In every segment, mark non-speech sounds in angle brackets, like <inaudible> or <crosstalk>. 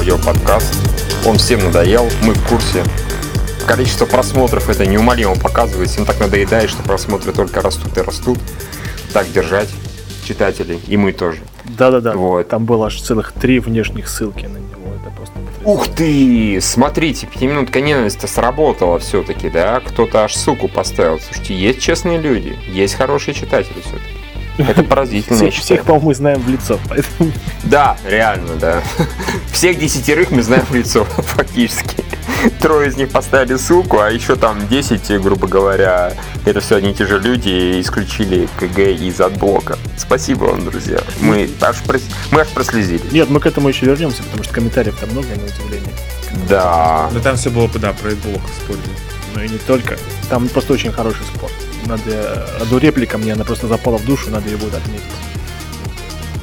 аудиоподкаст. Он всем надоел, мы в курсе. Количество просмотров это неумолимо показывает. Всем так надоедает, что просмотры только растут и растут. Так держать читателей, и мы тоже. Да-да-да, Вот. там было аж целых три внешних ссылки на него. Это просто Ух ты! Смотрите, пятиминутка ненависти сработала все-таки, да? Кто-то аж суку поставил. Слушайте, есть честные люди, есть хорошие читатели все-таки. Это поразительно, Всех, всех, по-моему, мы знаем в лицо. Поэтому Да, реально, да. <laughs> Всех десятерых мы знаем в лицо, <laughs> фактически. Трое из них поставили ссылку, а еще там 10, грубо говоря, это все одни и те же люди, исключили КГ из Adblock а. Спасибо вам, друзья. Мы аж, прос- мы аж прослезились. Нет, мы к этому еще вернемся, потому что комментариев там много, на удивление. Да. Да там все было, да, про Adblock спорили. Но и не только. Там просто очень хороший спор. Надо одну реплика мне, она просто запала в душу, надо ее будет отметить.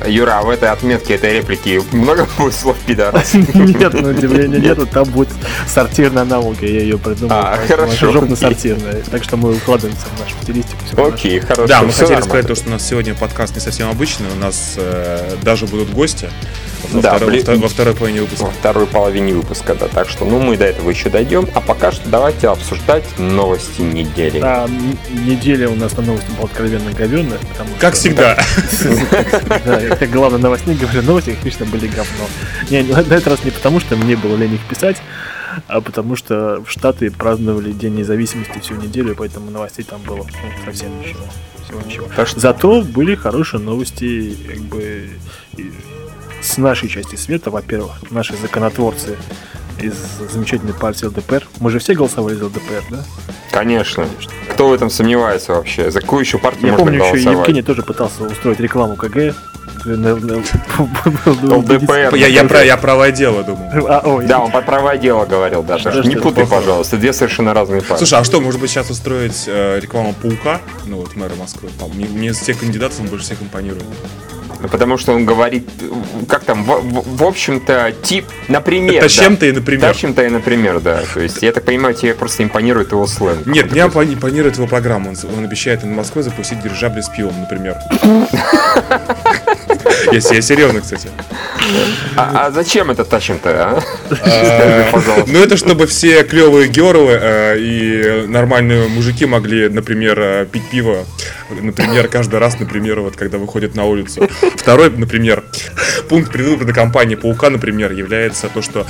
Юра, а в этой отметке этой реплики много будет слов пидорас? <laughs> Нет, на удивление нету, там будет сортирная аналогия, я ее придумал. А, хорошо, Жопно-сортирная. Так что мы укладываемся в нашу стилистику. Окей, хорошо. Да, мы хотели сказать то, что у нас сегодня подкаст не совсем обычный. У нас э, даже будут гости во, Да, второй, блин. во втор- во второй половине выпуска. во второй половине выпуска, да. Так что, ну, мы до этого еще дойдем. А пока что давайте обсуждать новости недели. А, н- неделя у нас на новости была откровенно говенная, потому Как что- всегда. <laughs> Да, я как главный новостник говорю, новости, как обычно, были говно. Не, на этот раз не потому, что мне было лень их писать, а потому что в Штаты праздновали День независимости всю неделю, поэтому новостей там было ну, совсем ничего. Всего ничего. Так что- Зато были хорошие новости, как бы, с нашей части света, во-первых, наши законотворцы из замечательной партии ЛДПР. Мы же все голосовали за ЛДПР, да? Конечно. Кто в этом сомневается вообще? За какую еще партию Я можно помню, еще голосовать? Евгений тоже пытался устроить рекламу КГ. ЛДПР. <laughs> Я, я про, я правое дело думал. А, Да, он про правое дело говорил, да. так что Что не путай, пожалуйста, две совершенно разные партии. Слушай, а что, может быть, сейчас устроить э, рекламу Паука? Ну вот, мэра Москвы. Мне, из всех кандидатов он больше всех импонирует. Потому что он говорит, как там, в, в- в общем-то, тип, например. Это да. чем-то и например. Да, чем-то и например, да. То есть, я так понимаю, тебе просто импонирует его сленг. Нет, мне импони- импонирует его программа. Он, он обещает на Москве запустить дирижабли с пивом, например. <laughs> <laughs> Если я серьезно, кстати. А, а зачем это тащим-то, а? <laughs> Пожалуйста. Ну, это чтобы все клевые герлы и нормальные мужики могли, например, пить пиво, например, каждый раз, например, вот когда выходят на улицу. Второй, например, пункт предвыборной кампании Паука, например, является то, что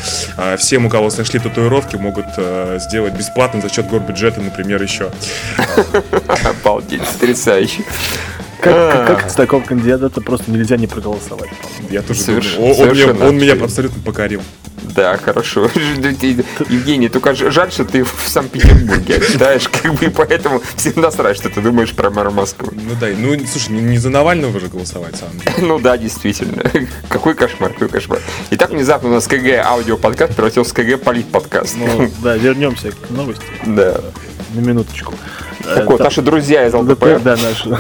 всем, у кого сошли татуировки, могут сделать бесплатно за счет горбюджета, например, еще. Обалдеть, потрясающе. Как, как, как с такого кандидата просто нельзя не проголосовать? Я тоже Соверш- думаю. О- Он, мне- совершенно он меня абсолютно покорил. Да, хорошо. <laughs> Евгений, только ж- жаль, что ты в Санкт-Петербурге читаешь, как бы, и поэтому всем насрать, что ты думаешь про мэра Москвы. Ну да, ну слушай, не, не за Навального же голосовать, сам. <laughs> Ну да, действительно. <laughs> Какой кошмар, какой кошмар. Итак, внезапно у нас КГ аудиоподкаст превратился в КГ политподкаст. Ну, да, вернемся к новости Да. На минуточку. Э, там- наши друзья из ЛДПР, ЛДПР. да, наши. <laughs>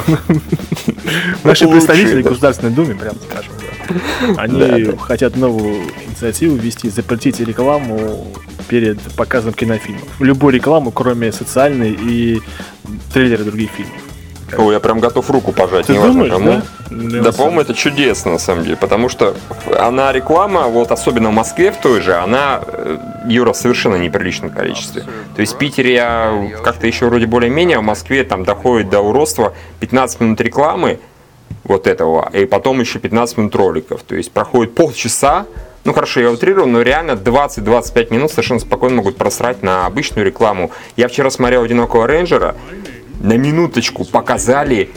Наши представители в Государственной Думе, прям скажем. <laughs> Они хотят новую инициативу ввести, запретить рекламу перед показом кинофильмов. Любую рекламу, кроме социальной и трейлеры других фильмов. Ой, я прям готов руку пожать, Ты неважно думаешь, кому. да? Да, по-моему, это чудесно, на самом деле, потому что она реклама, вот особенно в Москве в той же, она, э, Юра, в совершенно неприличном количестве. То есть в Питере я как-то еще вроде более-менее, а в Москве там доходит до уродства 15 минут рекламы вот этого, и потом еще 15 минут роликов. То есть проходит полчаса, ну хорошо, я утрирую, но реально 20-25 минут совершенно спокойно могут просрать на обычную рекламу. Я вчера смотрел «Одинокого рейнджера», на минуточку показали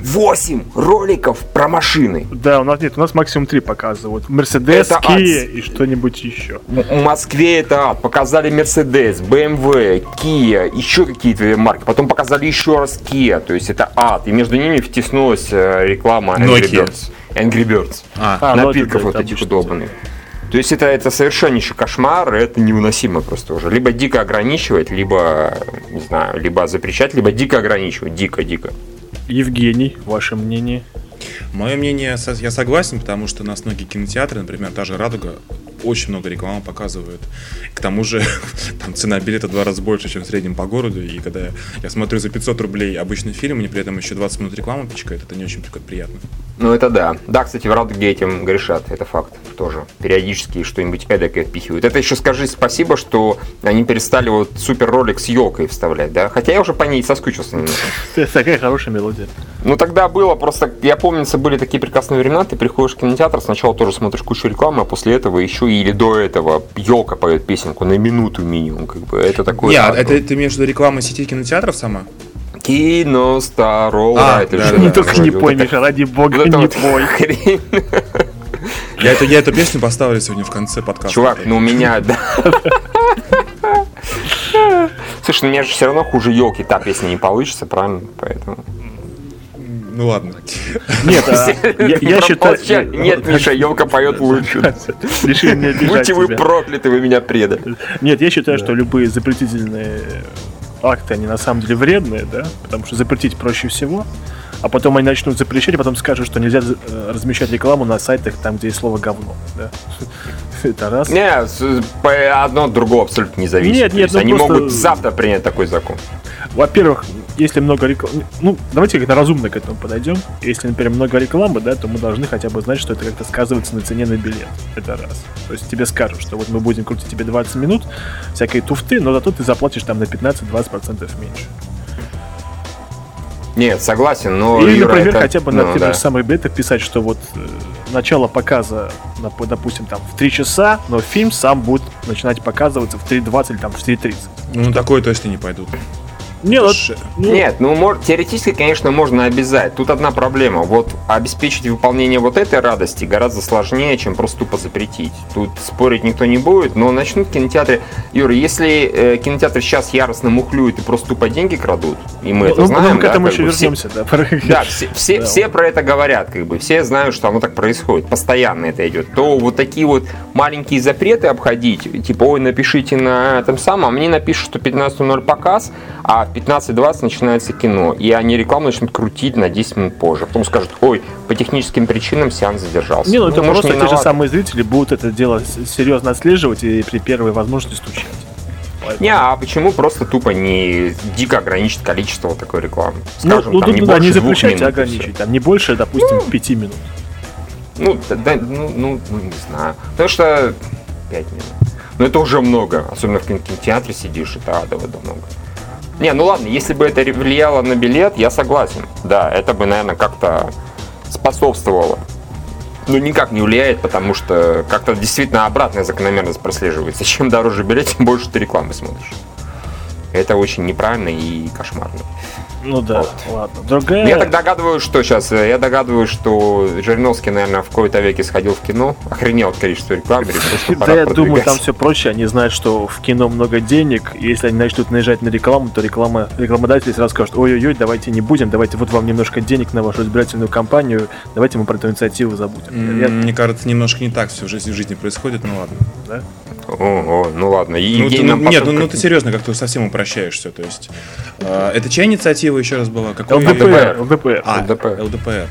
8 роликов про машины. Да, у нас нет, у нас максимум три показывают. Мерседес, Это Kia и что-нибудь еще. В Москве это ад. Показали Mercedes, BMW, Kia, еще какие-то марки. Потом показали еще раз Kia. То есть это ад. И между ними втиснулась э, реклама Angry Nokia. Birds. Angry Birds. А, А, Напитков вот этих удобных. То есть это, это совершеннейший кошмар, это невыносимо просто уже. Либо дико ограничивать, либо, не знаю, либо запрещать, либо дико ограничивать. Дико-дико. Евгений, ваше мнение? Мое мнение, я согласен, потому что у нас многие кинотеатры, например, та же «Радуга», очень много рекламы показывают. К тому же <laughs> там цена билета в два раза больше, чем в среднем по городу. И когда я, я смотрю за 500 рублей обычный фильм, мне при этом еще 20 минут рекламы пичкает, это не очень приятно. Ну, это да. Да, кстати, в Радуге этим грешат, это факт тоже. Периодически что-нибудь эдакое впихивают. Это еще скажи спасибо, что они перестали вот супер ролик с елкой вставлять, да? Хотя я уже по ней соскучился немного. Это <laughs> такая хорошая мелодия. Ну, тогда было просто, я помню, были такие прекрасные времена, ты приходишь в кинотеатр, сначала тоже смотришь кучу рекламы, а после этого еще или до этого елка поет песенку на минуту минимум, как бы. Это такое... Нет, это ты имеешь в виду реклама сети кинотеатров сама? Кино Старол. А, это да, же- да, Не да. только не вот пой, Миша, ради бога, вот это не пой. хрень. Я эту, я эту песню поставлю сегодня в конце подкаста. Чувак, ну у меня, да. Слушай, ну у меня же все равно хуже елки та песня не получится, правильно? Поэтому. Ну ладно. Нет, а, я, считаю... Нет, Миша, елка поет лучше. Решили не обижать Будьте вы прокляты, вы меня предали. Нет, я считаю, что любые запретительные акты, они на самом деле вредные, да, потому что запретить проще всего, а потом они начнут запрещать, а потом скажут, что нельзя э, размещать рекламу на сайтах, там, где есть слово говно, да. <laughs> Это раз. Не, одно от другого абсолютно не зависит. Нет, нет, ну Они просто- могут завтра принять такой закон. Во-первых, если много рекламы... Ну, давайте как-то разумно к этому подойдем. Если, например, много рекламы, да, то мы должны хотя бы знать, что это как-то сказывается на цене на билет. Это раз. То есть тебе скажут, что вот мы будем крутить тебе 20 минут всякой туфты, но зато ты заплатишь там на 15-20% меньше. Нет, согласен, но... Или, Юра, например, это- хотя бы на ну, тех да. же самых билетах писать, что вот э, начало показа, допустим, там в 3 часа, но фильм сам будет начинать показываться в 3.20 или там в 4.30. Ну, такое точно не пойдут. Не, вот, Ш- ну, Нет, ну мор- теоретически, конечно, можно обязать. Тут одна проблема. Вот обеспечить выполнение вот этой радости гораздо сложнее, чем просто тупо запретить. Тут спорить никто не будет, но начнут кинотеатры... Юра, если э, кинотеатры сейчас яростно мухлюют и просто тупо деньги крадут, и мы ну, это ну, знаем, мы к да, этому как еще бы все- вернемся, да. <laughs> Да, все, все, Да. все про это говорят, как бы, все знают, что оно так происходит, постоянно это идет. То вот такие вот маленькие запреты обходить, типа, ой, напишите на этом самом, а мне напишут, что 15.00 показ, а в 15.20 начинается кино, и они рекламу начнут крутить на 10 минут позже. Потом скажут, ой, по техническим причинам сеанс задержался. Не, ну это может, просто те же самые зрители будут это дело серьезно отслеживать и при первой возможности стучать. Поэтому- Не, а почему просто тупо не дико ограничить количество вот такой рекламы? Ну, Скажем, ну, там тут не да, не двух запрещать, а минут, ограничить. Там не больше, допустим, пяти минут. Ну, да, ну, ну, ну, не знаю. Потому что 5 минут. Ну, это уже много. Особенно в кин- кинотеатре сидишь, это адово много. Не, ну ладно, если бы это влияло на билет, я согласен. Да, это бы, наверное, как-то способствовало. Ну, никак не влияет, потому что как-то действительно обратная закономерность прослеживается. Чем дороже билет, тем больше ты рекламы смотришь. Это очень неправильно и кошмарно. Ну да, Вот. ладно. Другая... Ну, Я так догадываюсь, что сейчас, я догадываюсь, что Жириновский, наверное, в какой-то веке сходил в кино, охренел от количества рекламы, решил, что <laughs> Да, я думаю, там все проще. Они знают, что в кино много денег. И если они начнут наезжать на рекламу, то реклама, рекламодатели сразу скажут, ой-ой-ой, давайте не будем, давайте вот вам немножко денег на вашу избирательную кампанию, давайте мы про эту инициативу забудем. Я- Мне кажется, немножко не так все в жизни, в жизни происходит, ну ладно. да? О, ну ладно. И Ну, ты- ну, нам нет, ну, ну ты серьезно, как-то совсем упрощаешь все. То есть, э, это чья инициатива еще раз была? Какой ЛДПР, ЛДПр. А, ЛДПР. ЛДПР.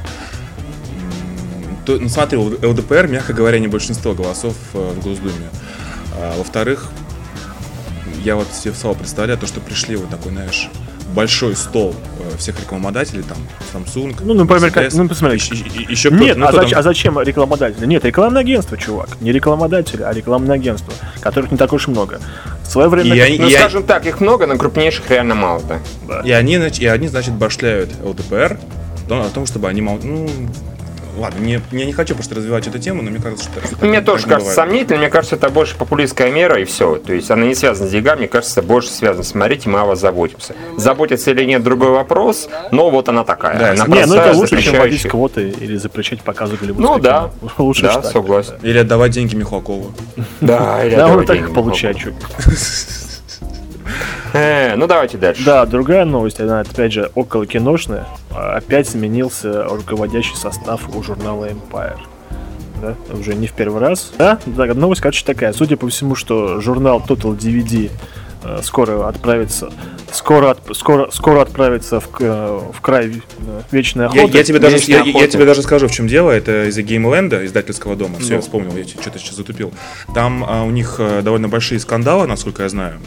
То- ну, смотри, ЛДПР, мягко говоря, не большинство голосов э, в Госдуме. А, во-вторых, я вот себе в представляю то, что пришли вот такой, знаешь, большой стол э, всех рекламодателей, там, Samsung, Ну, например, как- Mercedes, ну, посмотри. еще, еще Нет, ну, а, зач- там- а зачем рекламодатели? Нет, рекламное агентство, чувак. Не рекламодатели, а рекламное агентство, которых не так уж много. В свое время... И они- Ну, я- скажем так, их много, но крупнейших реально мало, да. Да. И они, и они значит, башляют ЛДПР о том, чтобы они мол... Ну, ладно, не, я не хочу просто развивать эту тему, но мне кажется, что... что Мне так- тоже так кажется бывает. сомнительно, мне кажется, это больше популистская мера и все. То есть она не связана с деньгами, мне кажется, больше связана. Смотрите, мы о вас заботимся. Заботиться или нет, другой вопрос, но вот она такая. Да, она не, ну это лучше, чем вводить квоты или запрещать показы голливудского Ну да, кино. <laughs> Лучше да, так, согласен. Или отдавать деньги Михалкову. Да, или Да, отдавать так деньги их получать. <laughs> Э, ну давайте дальше. Да, другая новость, она опять же около киношная. Опять сменился руководящий состав у журнала Empire. Да, уже не в первый раз. Да, да, новость, короче, такая. Судя по всему, что журнал Total DVD э, скоро отправится скоро, от- скоро, скоро отправится в, э, в край э, вечной Я, охоты. я тебе даже, я, я тебе даже скажу, в чем дело. Это из-за Геймленда, издательского дома. Все, Ну. я вспомнил, я что-то сейчас затупил. Там а, у них довольно большие скандалы, насколько я знаю.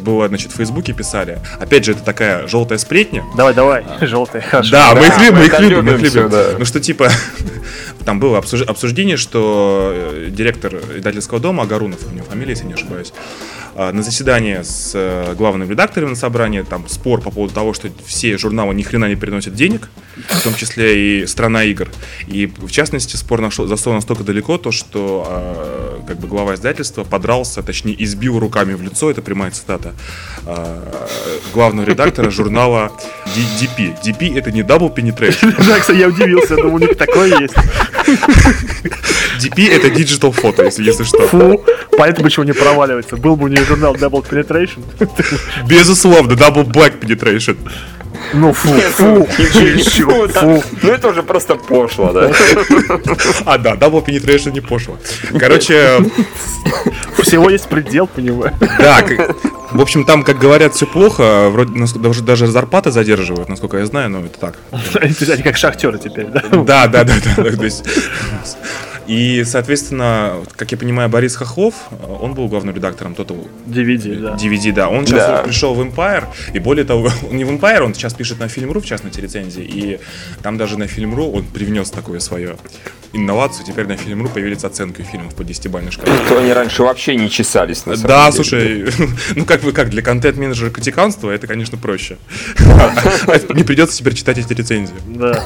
Было, значит, в Фейсбуке писали. Опять же, это такая желтая сплетня. Давай, давай, желтый. хорошо. Да, мы их Да, любим, мы их любим, мы их любим любим. да. Ну что типа, <laughs> там было обсуж- обсуждение, что э, директор издательского дома Агарунов, у него фамилия, если не ошибаюсь, а, на заседании с э, главным редактором на собрании, там спор по поводу того, что все журналы ни хрена не приносят денег, в том числе и «Страна игр». И, в частности, спор нашел, зашел настолько далеко, то, что а, как бы глава издательства подрался, точнее, избил руками в лицо, это прямая цитата, а, главного редактора журнала DP. DP — это не Double Penetration. <laughs> Да, кстати, я удивился, думаю, у них такое есть. DP — это Digital Photo, если, если что. Фу, понятно, почему не проваливается. Был бы у них журнал Double Penetration. Безусловно, Double Black Penetration. Ну, фу, фу, чересчур, да. фу. Ну это уже просто пошло, да. А, да, Double Penetration не пошло. Короче, Всего есть предел, понимаю. да, в общем, там, как говорят, все плохо, вроде нас- даже, даже зарплаты задерживают, насколько я знаю, но это так. Они, как шахтеры теперь, да? Да, да, да, да. И, соответственно, как я понимаю, Борис Хохлов, он был главным редактором Total DVD, да. DVD, да. Он сейчас Да. пришел в Empire, и более того, <laughs> он не в Empire, он сейчас пишет на Film.ru, в частности, рецензии, и там даже на Film.ru он привнес такое свое инновацию, теперь на Film.ru появились оценки фильмов по 10-бальной шкале. То они раньше вообще не чесались, на самом Да, деле. слушай, <laughs> ну как вы как, для контент-менеджера критиканства это, конечно, проще. <laughs> А Не придется теперь читать эти рецензии. Да.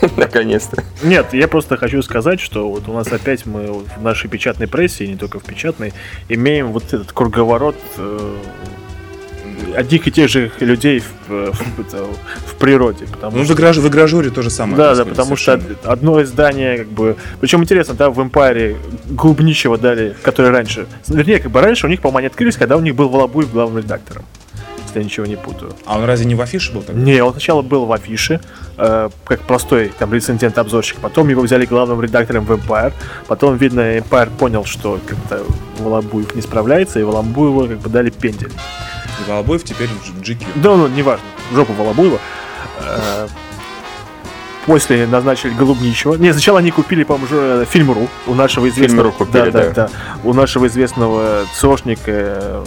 <laughs> Наконец-то. Нет, я просто хочу сказать, что вот у нас опять мы в нашей печатной прессе, и не только в печатной, имеем вот этот круговорот э, одних и тех же людей в, э, <laughs> в- в природе. Потому Ну, в что играж- в игражуре то же самое. Да, да, потому что совершенно. од- одно издание, как бы. Причем интересно, да, в Эмпайре Глубничего дали, который раньше. Вернее, как бы раньше у них, по-моему, они открылись, когда у них был Волобуев главным редактором. Если я ничего не путаю. А он разве не в афише был тогда? Не, он сначала был в афише, э, как простой там рецензент-обзорщик. Потом его взяли главным редактором в Empire. Потом, видно, Empire понял, что как-то Волобуев не справляется, и Волобуеву как бы дали пендель. И Волобоев теперь в GQ. Да, ну, неважно, жопу Волобуева. Э, После назначили Голубничего. Не, сначала они купили, по-моему, э, Фильм.ру у нашего известного... Фильм.ру купили, да, да, да. да. У нашего известного ЦОшника э,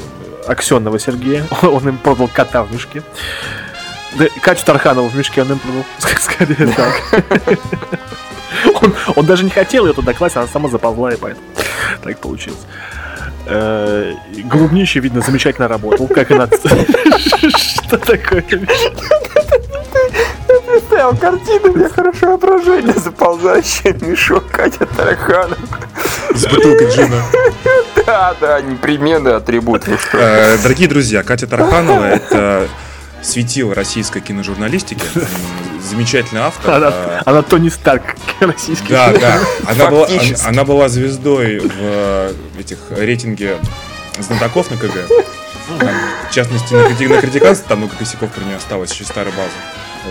Аксенова Сергея. <laughs> Он им продал кота в мешке. Да, Катю Тарханову в мешке он им продал. <laughs> Скорее <laughs> так. Он, он даже не хотел ее туда класть, она сама заползла, и поэтому так получилось. Э, Голубнище, видно, замечательно работал, как и. Что такое? Представил картину, мне хорошо воображение, заползающий мешок Катя Тараханов. С бутылкой джина. Да, да, непременный атрибут. Ну что? Э, Дорогие друзья, Катя Тарханова – это светило российской киножурналистики. Замечательный автор. Она, Э, она Тони Старк <laughs> российский. Да, да. Она была, она, была звездой в этих рейтинге знатоков на КГ. Там, в частности, на, крити- на критиканстве там много косяков про нее осталось, еще старой базы.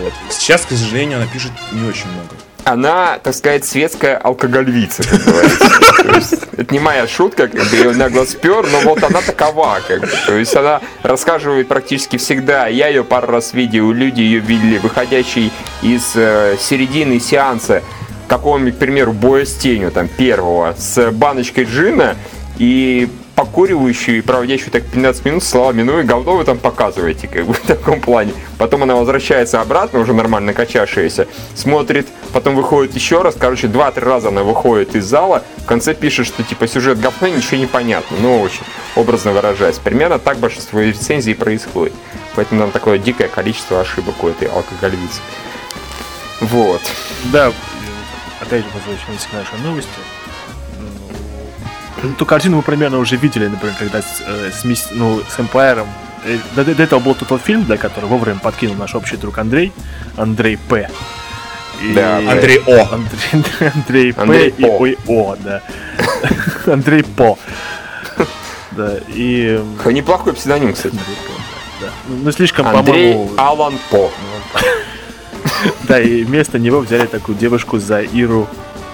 Вот. Сейчас, к сожалению, она пишет не очень много. Она, так сказать, светская алкогольвица, как <laughs> Это не моя шутка, как бы ее нагло спер, но вот она такова. Как бы. То есть она рассказывает практически всегда. Я ее пару раз видел, люди ее видели, выходящей из э, середины сеанса какого-нибудь, к примеру, боя с тенью, там, первого, с баночкой джина и покуривающую и проводящую так 15 минут словами, ну и говно вы там показываете, как бы <laughs> в таком плане. Потом она возвращается обратно, уже нормально качавшаяся, смотрит, потом выходит еще раз, короче, два-три раза она выходит из зала, в конце пишет, что типа сюжет говно, ничего не понятно, ну очень образно выражаясь. Примерно так большинство рецензий происходит. Поэтому там такое дикое количество ошибок у этой алкогольвицы. Вот. Да, опять же, возвращаясь к нашей новости. Ну, Ту картину мы примерно уже видели, например, когда с, э, с, ну, с Эмпайром. Э, До, до этого был тот фильм, да, который вовремя подкинул наш общий друг Андрей. Андрей П. И- Да, Андрей О. Андрей, <laughs> Андрей П. Андрей и По. ой, О, да. <laughs> Андрей По. Да, и... Неплохой псевдоним, кстати. Андрей По, да. Ну, Ну, слишком, Андрей по-моему... Алан По. <laughs> Да, и вместо него взяли такую девушку за Иру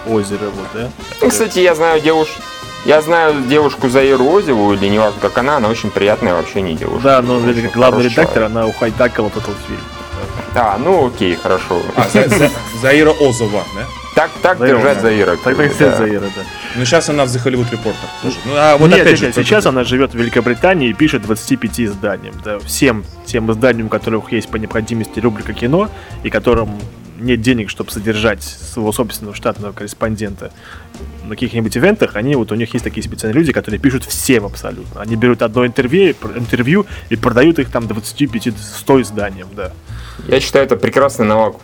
Озерову, да? Ну, кстати, я знаю девушек, Я знаю девушку Заиру Озеву, или неважно как она, она очень приятная вообще не девушка. Да, но Очень главный редактор, человек. она ухайдакала этот фильм. А, ну окей, хорошо. А, За- За- Заира Озова, да? Так, так Заира, держать да. Заира. Так так да. Заира, да. Ну, сейчас она в The Hollywood Reporter тоже. Ну, а вот нет, опять нет, же... нет, сейчас она живет в Великобритании и пишет 25 изданиям. Да, всем тем изданиям, у которых есть по необходимости рубрика кино, и которым нет денег, чтобы содержать своего собственного штатного корреспондента на каких-нибудь ивентах, они вот у них есть такие специальные люди, которые пишут всем абсолютно. Они берут одно интервью, интервью и продают их там 25-100 изданиям, да. Я считаю, это прекрасный навык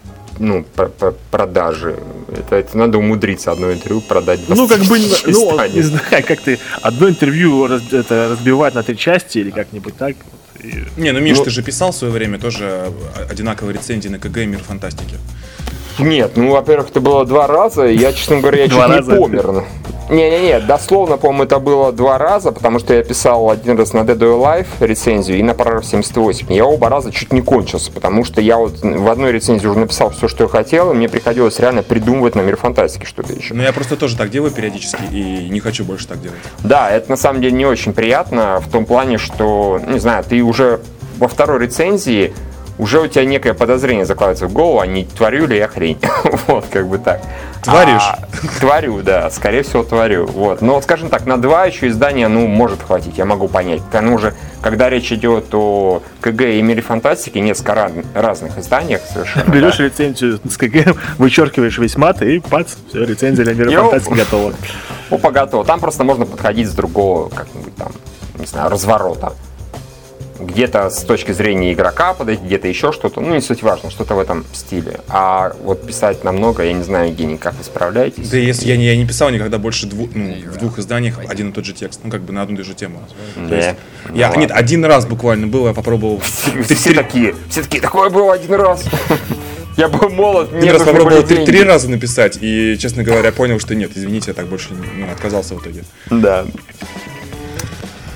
ну, про- про- продажи. Это, это надо умудриться одно интервью продать. Ну, как бы, <laughs> ну, <laughs> не знаю, как ты одно интервью раз- это, разбивать на три части или как-нибудь так. И- Не, ну, Миш, Ну- ты же писал в свое время тоже одинаковые рецензии на КГ и Мир Фантастики. Нет, ну, во-первых, это было два раза, и я, честно говоря, я чуть не помер. Не-не-не, дословно, по-моему, это было два раза, потому что я писал один раз на Dead or Alive рецензию и на Параграф 78. Я оба раза чуть не кончился, потому что я вот в одной рецензии уже написал все, что я хотел, и мне приходилось реально придумывать на мир фантастики что-то еще. Но я просто тоже так делаю периодически и не хочу больше так делать. Да, это на самом деле не очень приятно в том плане, что, не знаю, ты уже во второй рецензии уже у тебя некое подозрение закладывается в голову, а не творю ли я хрень. <laughs> вот, как бы так. Творишь? А, творю, да, скорее всего творю. Вот. Но, скажем так, на два еще издания, ну, может хватить, я могу понять. К тому же, когда речь идет о КГ и мире фантастики, несколько раз- разных изданиях совершенно. Берешь да. рецензию с КГ, вычеркиваешь весь мат и пац, все, рецензия для мира Йоу. фантастики готова. Опа, готово. Там просто можно подходить с другого, как-нибудь там, не знаю, разворота. Где-то с точки зрения игрока подойти, где-то еще что-то. Ну, не суть важно, что-то в этом стиле. А вот писать намного, я не знаю, Евгений, как вы справляетесь? Да если я не, я не писал никогда больше дву- ну, в двух изданиях один и тот же текст, ну как бы на одну и ту же тему. То есть Ну я, ладно. нет, один раз буквально было, я попробовал. Все, все такие, все такие, такое было один раз. <laughs> Я был молод, мне раз попробовал три, три раза написать, и, честно говоря, понял, что нет, извините, я так больше ну, отказался в итоге. Да.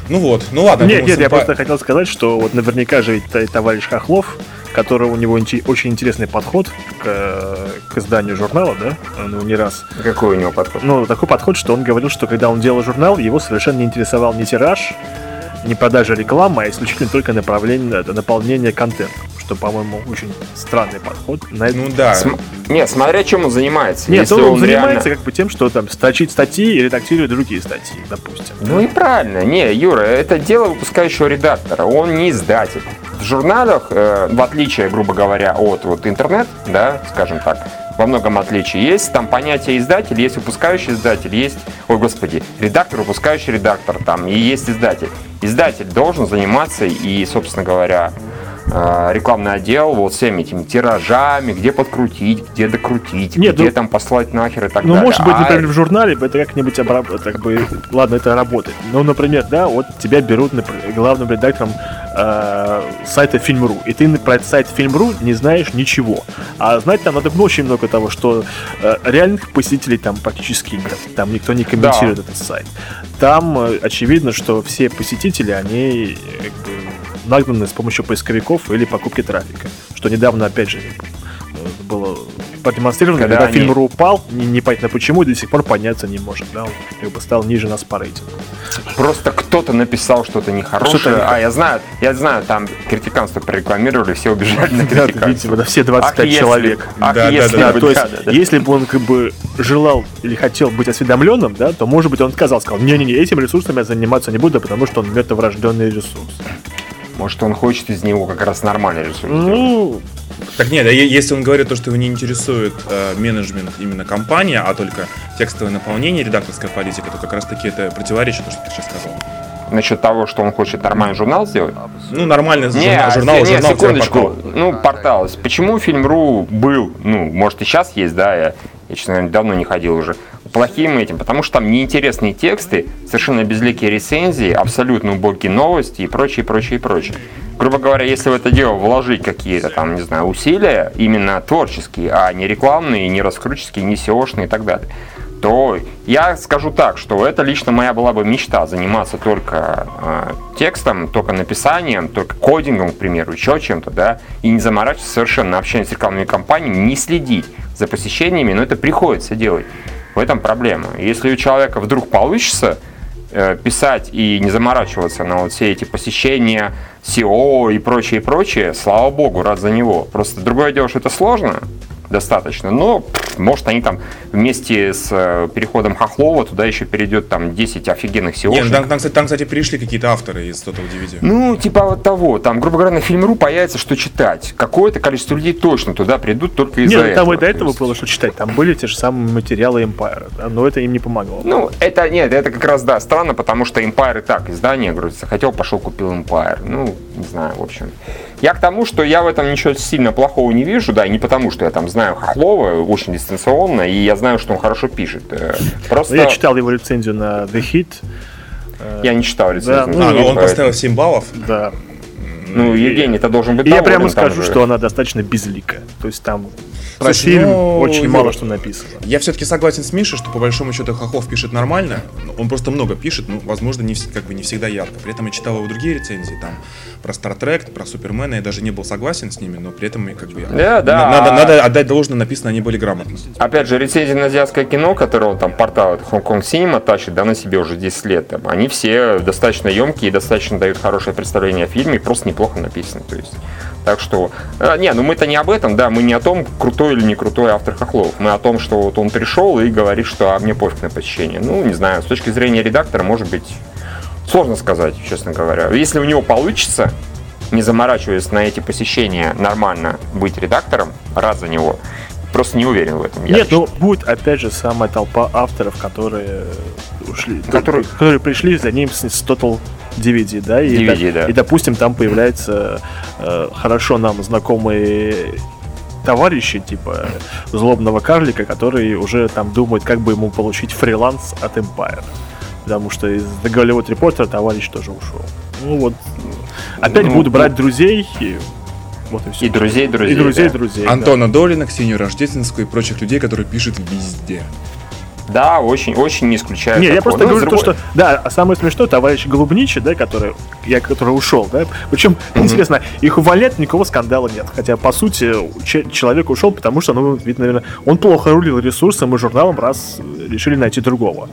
Ну вот, ну ладно. Нет, думаю, нет, я просто хотел сказать, что вот наверняка же ведь товарищ Хохлов, который у него очень интересный подход к, э, к изданию журнала, да, ну не раз. Какой у него подход? Ну, такой подход, что он говорил, что когда он делал журнал, его совершенно не интересовал ни тираж, ни продажа рекламы, а исключительно только направление, наполнение контентом. Что, по-моему, очень странный подход. На это- Ну да. См- Не, смотря чем он занимается. Нет, он, он занимается реально- как бы тем, что там строчит статьи и редактирует другие статьи, допустим. Ну и правильно. Не, Юра, это дело выпускающего редактора. Он не издатель. В журналах, э, в отличие, грубо говоря, от вот интернет, да, скажем так, во многом отличий есть. Там понятие издатель, есть выпускающий издатель, есть, ой, господи, редактор, выпускающий редактор, там, и есть издатель. Издатель должен заниматься и, собственно говоря, рекламный отдел вот всеми этими тиражами, где подкрутить, где докрутить, Нет, где ну- там послать нахер и так Ну, далее. может быть, А например, в журнале это как-нибудь обраб- как бы, ладно, это работает. Ну, например, да, вот тебя берут например, главным редактором э, сайта Фильм.ру, и ты про этот сайт Фильм.ру не знаешь ничего. А знать там надо очень много того, что э, реальных посетителей там практически нет. Там никто не комментирует этот сайт. Там э, очевидно, что все посетители, они э, как бы, нагнаны с помощью поисковиков или покупки трафика. Что недавно, опять же, было продемонстрировано, Когда когда, они- фильм.ру упал, не- непонятно почему, и до сих пор подняться не может. Да? Он как бы стал ниже нас по рейтингу. Просто кто-то написал что-то нехорошее. Что-то не- а, я знаю, я знаю, там критиканство прорекламировали, все убежали на <laughs> критиканство. видите, да, все 25 Ах, человек. Ах, Да, если да, Да, бы, то есть, да, да, да. если бы он как бы желал или хотел быть осведомленным, да, то, может быть, он сказал, сказал, не-не-не, этим ресурсом я заниматься не буду, потому что он мертворожденный ресурс. Может, он хочет из него как раз нормальный ресурс сделать. Ну, Так нет, а если он говорит то, что его не интересует э, менеджмент именно компания, а только текстовое наполнение, редакторская политика, то как раз таки это противоречит то, что ты сейчас сказал. Насчет того, что он хочет нормальный журнал сделать. Ну, нормальный Не, журнал, журнал, не, журнал, секундочку. портал. Ну, портал. Почему фильм.ру был, ну, может и сейчас есть, да, я, я, честно говоря, давно не ходил уже, плохим этим, потому что там неинтересные тексты, совершенно безликие рецензии, абсолютно убогие новости и прочее, прочее, прочее. Грубо говоря, если в это дело вложить какие-то там, не знаю, усилия, именно творческие, а не рекламные, не раскрутческие, не SEO-шные и так далее, то я скажу так, что это лично моя была бы мечта заниматься только э, текстом, только написанием, только кодингом, к примеру, еще чем-то, да, и не заморачиваться совершенно общение с рекламными компаниями, не следить за посещениями, но это приходится делать. В этом проблема. Если у человека вдруг получится э, писать и не заморачиваться на вот все эти посещения SEO и прочее, и прочее, слава богу, рад за него. Просто другое дело, что это сложно, достаточно. Но, может, они там вместе с э, переходом Хохлова туда еще перейдет там 10 офигенных SEO. Нет, там, там, кстати, там, кстати, пришли какие-то авторы из Total DVD. Ну, типа вот того. Там, грубо говоря, на Фильм.ру появится, что читать. Какое-то количество людей точно туда придут только из-за Нет, ну, там этого. и до этого То есть- было что читать. Там были те же самые материалы Empire, да, но это им не помогло. Ну, это нет, это как раз да, странно, потому что Empire и так издание, говорю, захотел, пошел, купил Empire. Ну, не знаю, в общем. Я к тому, что я в этом ничего сильно плохого не вижу, да, и не потому, что я там знаю Хохлова очень дистанционно, и я знаю, что он хорошо пишет. Э, Просто Я читал его рецензию на The Hit. э, я не читал рецензию. Да, А, ну он поэтому- поставил 7 баллов. Да. Ну, Евгений, это должен быть И я доволен, прямо скажу, же- что она достаточно безликая. То есть там про Слушай, фильм ну, очень Юра, мало что написано. Я все-таки согласен с Мишей, что по большому счету Хохлов пишет нормально. Он просто много пишет, ну, возможно, не, как бы не всегда ярко. При этом я читал его другие рецензии, там, про Стартрек, про Супермена, я даже не был согласен с ними, но при этом, как бы, я- Да, да. на- надо, надо отдать должное, написано, они были грамотно. Опять же, рецензии на азиатское кино, которое он там портал Hong-Kong Cinema тащит, да, на себе уже 10 лет, там, они все достаточно емкие и достаточно дают хорошее представление о фильме, и просто неплохо написаны. То есть, так что, э, не, ну мы-то не об этом, да, мы не о том, крутой или не крутой автор Хохлов. Мы о том, что вот он пришел и говорит, что а мне пофиг на посещение. Ну, не знаю, с точки зрения редактора, может быть, сложно сказать, честно говоря. Если у него получится, не заморачиваясь на эти посещения, нормально быть редактором, рад за него. Просто не уверен в этом. я Нет, ну будет опять же самая толпа авторов, которые ушли, Которые- которые пришли за ним с Total DVD, да, и, DVD, да. и допустим там появляются э, хорошо нам знакомые товарищи типа злобного карлика, которые уже там думают, как бы ему получить фриланс от Empire. Потому что из The Голливуд Репортера товарищ тоже ушел. Ну вот, опять Ну, будут брать друзей, и вот и все. И друзей, друзей. И друзей, да. друзей. да. Антона Долина, Ксению Рождественскую и прочих людей, которые пишут везде. Да, очень, очень не исключаю. Не, я просто Ну, говорю с то, другой- что да, а самое смешное, товарищ Голубничий, да, который, я, который ушел, да, причем, интересно, их увольняют, никакого скандала нет, хотя, по сути, че- человек ушел, потому что, ну, видно, наверное, он плохо рулил ресурсом и журналом, раз решили найти другого.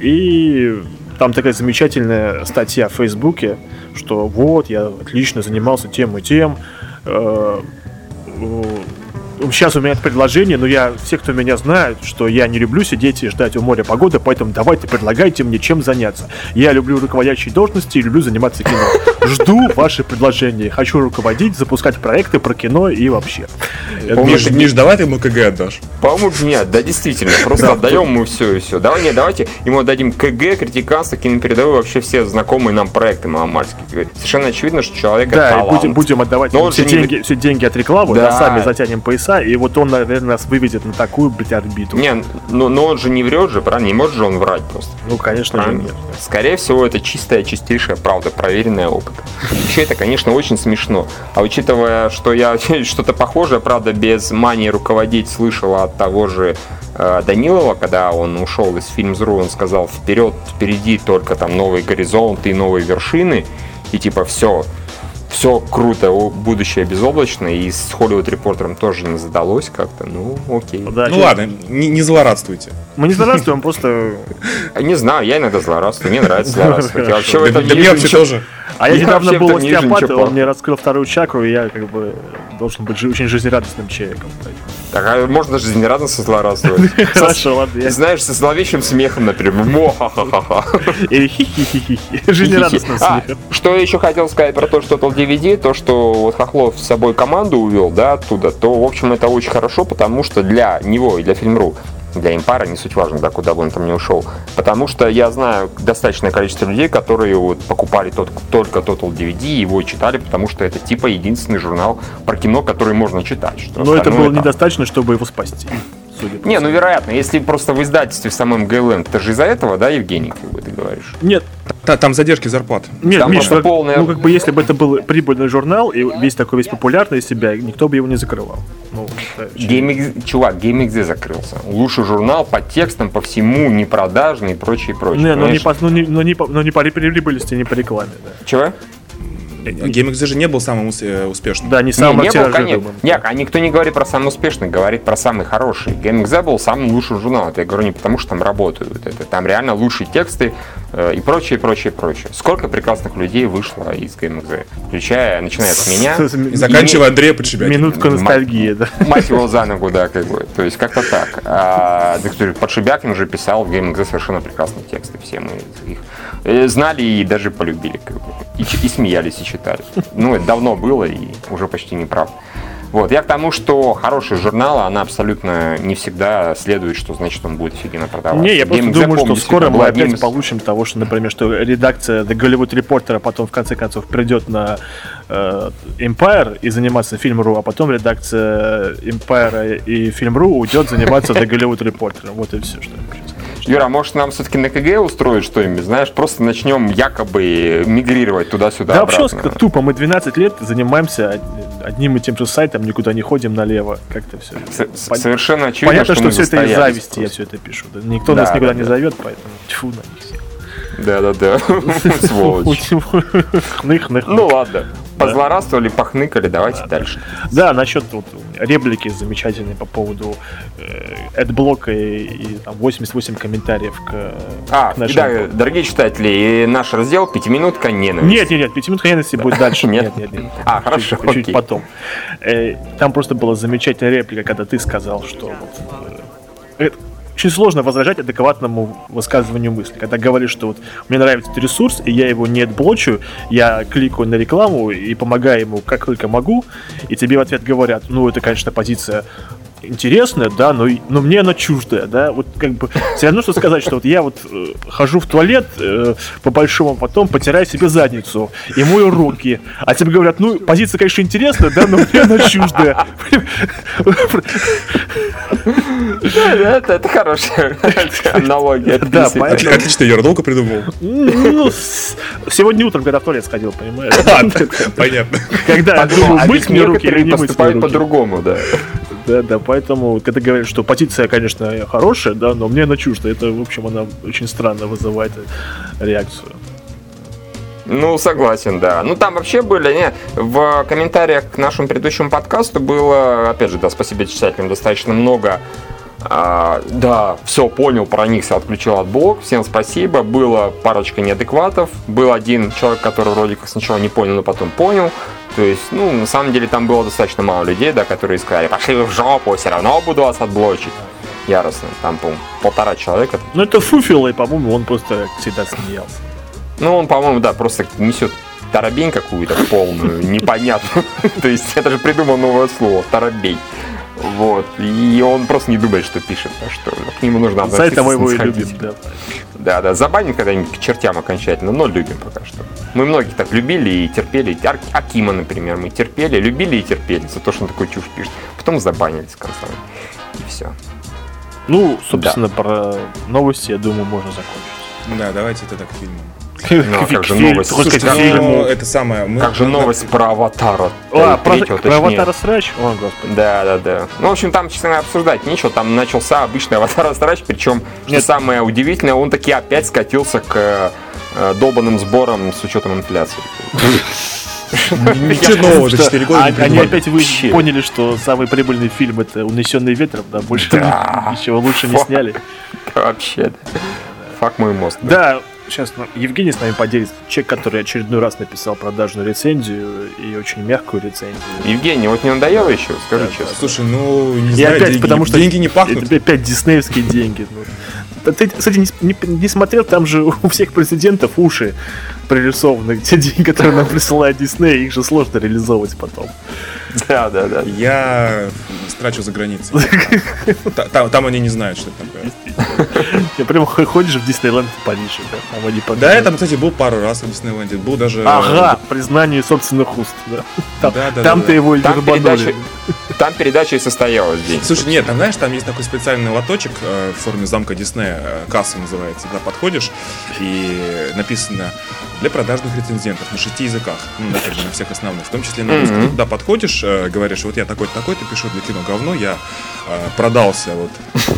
И там такая замечательная статья в Фейсбуке, что вот, я отлично занимался тем и тем, э, Сейчас у меня это предложение, но я, все, кто меня знают, что я не люблю сидеть и ждать у моря погоды, поэтому давайте предлагайте мне чем заняться. Я люблю руководящие должности и люблю заниматься кино. Жду ваши предложения. Хочу руководить, запускать проекты про кино и вообще. Миш, Миш, давай ты ему КГ отдашь. По-моему, нет, да, действительно. Просто отдаем ему все и все. Давай, нет, давайте ему отдадим КГ, критиканство, кинопередовой, вообще все знакомые нам проекты маломальские. Совершенно очевидно, что человек Да, будем, будем отдавать Но все деньги, все деньги от рекламы, Да. сами затянем пояса, и вот он, наверное, нас выведет на такую, блядь, орбиту. Не, ну, но он же не врет же, правильно? Не может же он врать просто. Ну, конечно же, нет. Скорее всего, это чистая, чистейшая правда, проверенная опытом. Еще это, конечно, очень смешно. А учитывая, что я <laughs> что-то похожее, правда, без мании руководить слышал от того же э, Данилова, когда он ушел из фильм.ру, он сказал, вперед, впереди только там новые горизонты и новые вершины, и типа все, все круто, будущее безоблачное, и с Hollywood репортером тоже не задалось как-то, ну окей. Да, Ну ладно, не, не злорадствуйте. Мы не злорадствуем, просто... <laughs> Не знаю, я иногда злорадствую, мне нравится злорадствовать. Я вообще в этом не вообще ничего- тоже. А я недавно был остеопатом, ничего он мне раскрыл вторую чакру, и я как бы должен быть очень жизнерадостным человеком. Так, а можно даже жизнерадостно злорадствовать. <laughs> Хорошо, ладно. Знаешь, со зловещим смехом, например. Мо-ха-ха-ха-ха. Или хи-хи-хи-хи. Жизнерадостным А, смехом. что я еще хотел сказать про то, что Total DVD, то, что вот Хохлов с собой команду увел, да, оттуда, то, в общем, это очень хорошо, потому что для него и для Фильм.ру для импара, не суть важно, да, куда бы он там не ушел. Потому что я знаю достаточное количество людей, которые вот покупали тот, только Total DVD, и его читали, потому что это типа единственный журнал про кино, который можно читать. Что Но это было там- недостаточно, чтобы его спасти. судя по Не, ну вероятно, если просто в издательстве в самом ГЛМ, это же из-за этого, да, Евгений, как бы ты говоришь? Нет, Та- Там задержки зарплат. нет, Там Миш, ну, полная- ну как бы если бы это был прибыльный журнал и весь такой весь популярный из себя, никто бы его не закрывал. Ну. GameX, чувак, GameXZ закрылся. Лучший журнал по текстам, по всему, непродажный и прочее, прочее. Не, ну не понимаешь? по, ну, не, ну, не по, ну, не по прибыльности, не по рекламе, да. Чего? GameXZ же не был самым э, успешным. Да, не Не, самым не был, конечно. Нет, а никто не говорит про самый успешный, говорит про самый хороший. GameXZ был самым лучшим журналом. Это я говорю не потому, что там работают. Это там реально лучшие тексты э, и прочее, прочее, прочее. Сколько прекрасных людей вышло из GameXZ, включая, начиная с меня, <laughs> И заканчивая Андрея Подшибякина. Минутка ностальгии, да. <laughs> мать его за ногу, да, как бы. То есть как-то так. А, Подшибякин уже писал в GameXZ совершенно прекрасные тексты. Все мы их знали и даже полюбили. Как бы. и, и смеялись, и читали. Ну, это давно было и уже почти не прав. Вот, я к тому, что хорошие журналы, она абсолютно не всегда следует, что значит он будет офигенно продаваться. Не, я просто GameXZ, думаю, что скоро мы опять из- получим того, что, например, что редакция The Голливуд Reporter потом в конце концов придет на э, Empire и заниматься Film.ru, а потом редакция Empire и Film.ru уйдет заниматься The Голливуд Reporter. Вот и все, что я хочу. Юра, а может нам все-таки на КГ устроить что-нибудь, знаешь, просто начнем якобы мигрировать туда-сюда Да, вообще как-то тупо. Мы 12 лет занимаемся од- одним и тем же сайтом, никуда не ходим налево. Как-то все. С- с- Совершенно очевидно, Понятно, что, мы все это из зависти, я просто. все это пишу. Никто Да, нас никуда да, не да. зовет, поэтому тьфу на них всех. Да-да-да, <laughs> сволочь. Ну ладно, позлорадствовали, похныкали, давайте дальше. Да, насчет вот реплики замечательной по поводу э, адблока и, и там 88 комментариев к, А, к нашим- да, дорогие читатели, и наш раздел «Пятиминутка ненависть». Нет, нет, нет, пятиминутка ненависти будет дальше. <laughs> Нет? Нет, нет. А, хорошо, Чуть, потом. Э, Там просто была замечательная реплика, когда ты сказал, что вот, э, очень сложно возражать адекватному высказыванию мысли. Когда говоришь, что вот мне нравится этот ресурс, и я его не отблочу, я кликаю на рекламу и помогаю ему как только могу, и тебе в ответ говорят, ну это, конечно, позиция интересная, да, но, но мне она чуждая, да, вот как бы все равно, что сказать, что вот я вот э, хожу в туалет э, по большому, потом потираю себе задницу и мою руки, а тебе говорят, ну, позиция, конечно, интересная, да, но мне она чуждая. Это, это хорошая аналогия. Да, Отлично, ердолку придумал. Ну, сегодня утром, когда в туалет сходил, понимаешь? Понятно. Когда я А думаю, а мыть мне руки или не поступают по-другому, да. Да, да, поэтому, когда говорят, что позиция, конечно, хорошая, да, но мне она чужда, это, в общем, она очень странно вызывает э, реакцию. Ну, согласен, да. Ну, там вообще были, не, в комментариях к нашему предыдущему подкасту было, опять же, да, спасибо читателям, достаточно много а, да, все, понял, проникся, отключил от блок, всем спасибо. Было парочка неадекватов, был один человек, который вроде как сначала не понял, но потом понял. То есть, ну, на самом деле там было достаточно мало людей, да, которые сказали, пошли вы в жопу, все равно буду вас отблочить. Яростно. Там, по полтора человека. Ну, это Фуфило, и, по-моему, он просто всегда смеялся. Ну, он, по-моему, да, просто несет тарабень какую-то полную, непонятную. <laughs> То есть это же придумал новое слово, тарабей. Вот. И он просто не думает, что пишет, а что к нему нужно За это мы его и любим, да. Да, да, забаним когда-нибудь к чертям окончательно, но любим пока что. Мы многих так любили и терпели. Ар- Акима, например, мы терпели, любили и терпели за то, что он такой чушь пишет. Потом забанили с конца. И все. Ну, собственно, про новости, я думаю, можно закончить. Да, давайте тогда к фильму. Ну, а как же новость? Слушайте, к ну, фильму. это самое. мы- Как же мы- новость про аватара. А, про, третьего, про аватара срач? О, господи. Да, да, да. Ну, в общем, там, честно говоря, обсуждать нечего. Там начался обычный аватар срач, причем, что самое удивительное, он таки опять скатился к э, долбанным сборам с учетом инфляции. Ничего нового за 4 года не Они опять вы поняли, что самый прибыльный фильм это «Унесенный ветром», да? Больше ничего лучше не сняли. Вообще, да. Фак мой мост. Да, сейчас ну, Евгений с нами поделится. Человек, который очередной раз написал продажную рецензию и очень мягкую рецензию. Евгений, вот не надоело еще? Скажи Да, честно. Слушай, ну, не И знаю, опять, деньги, потому что деньги не пахнут. Это опять диснеевские деньги. ну. Ты, кстати, не, не- не смотрел, там же у всех президентов уши прорисованы. <laughs> Те деньги, которые нам присылает Дисней, их же сложно реализовывать потом. Да, да, да. Я страчу за границей. <laughs> Та- Там, там они не знают, что это такое. Ты прям ходишь в Диснейленд в Париже, да? Там они Да, я там, кстати, был пару раз в Диснейленде. Был даже... Ага, признание собственных уст, да. Там, Да, да, там да, ты да. его и Там передача, там передача и состоялась день. Слушай, нет, там, знаешь, там есть такой специальный лоточек э, в форме замка Диснея, э, касса называется. Туда подходишь, и написано для продажных рецензентов на шести языках, ну, да, как бы на всех основных, в том числе на русском. Мгм. Туда подходишь, э, говоришь, вот я такой-то, такой-то пишу для кино говно, я э, продался вот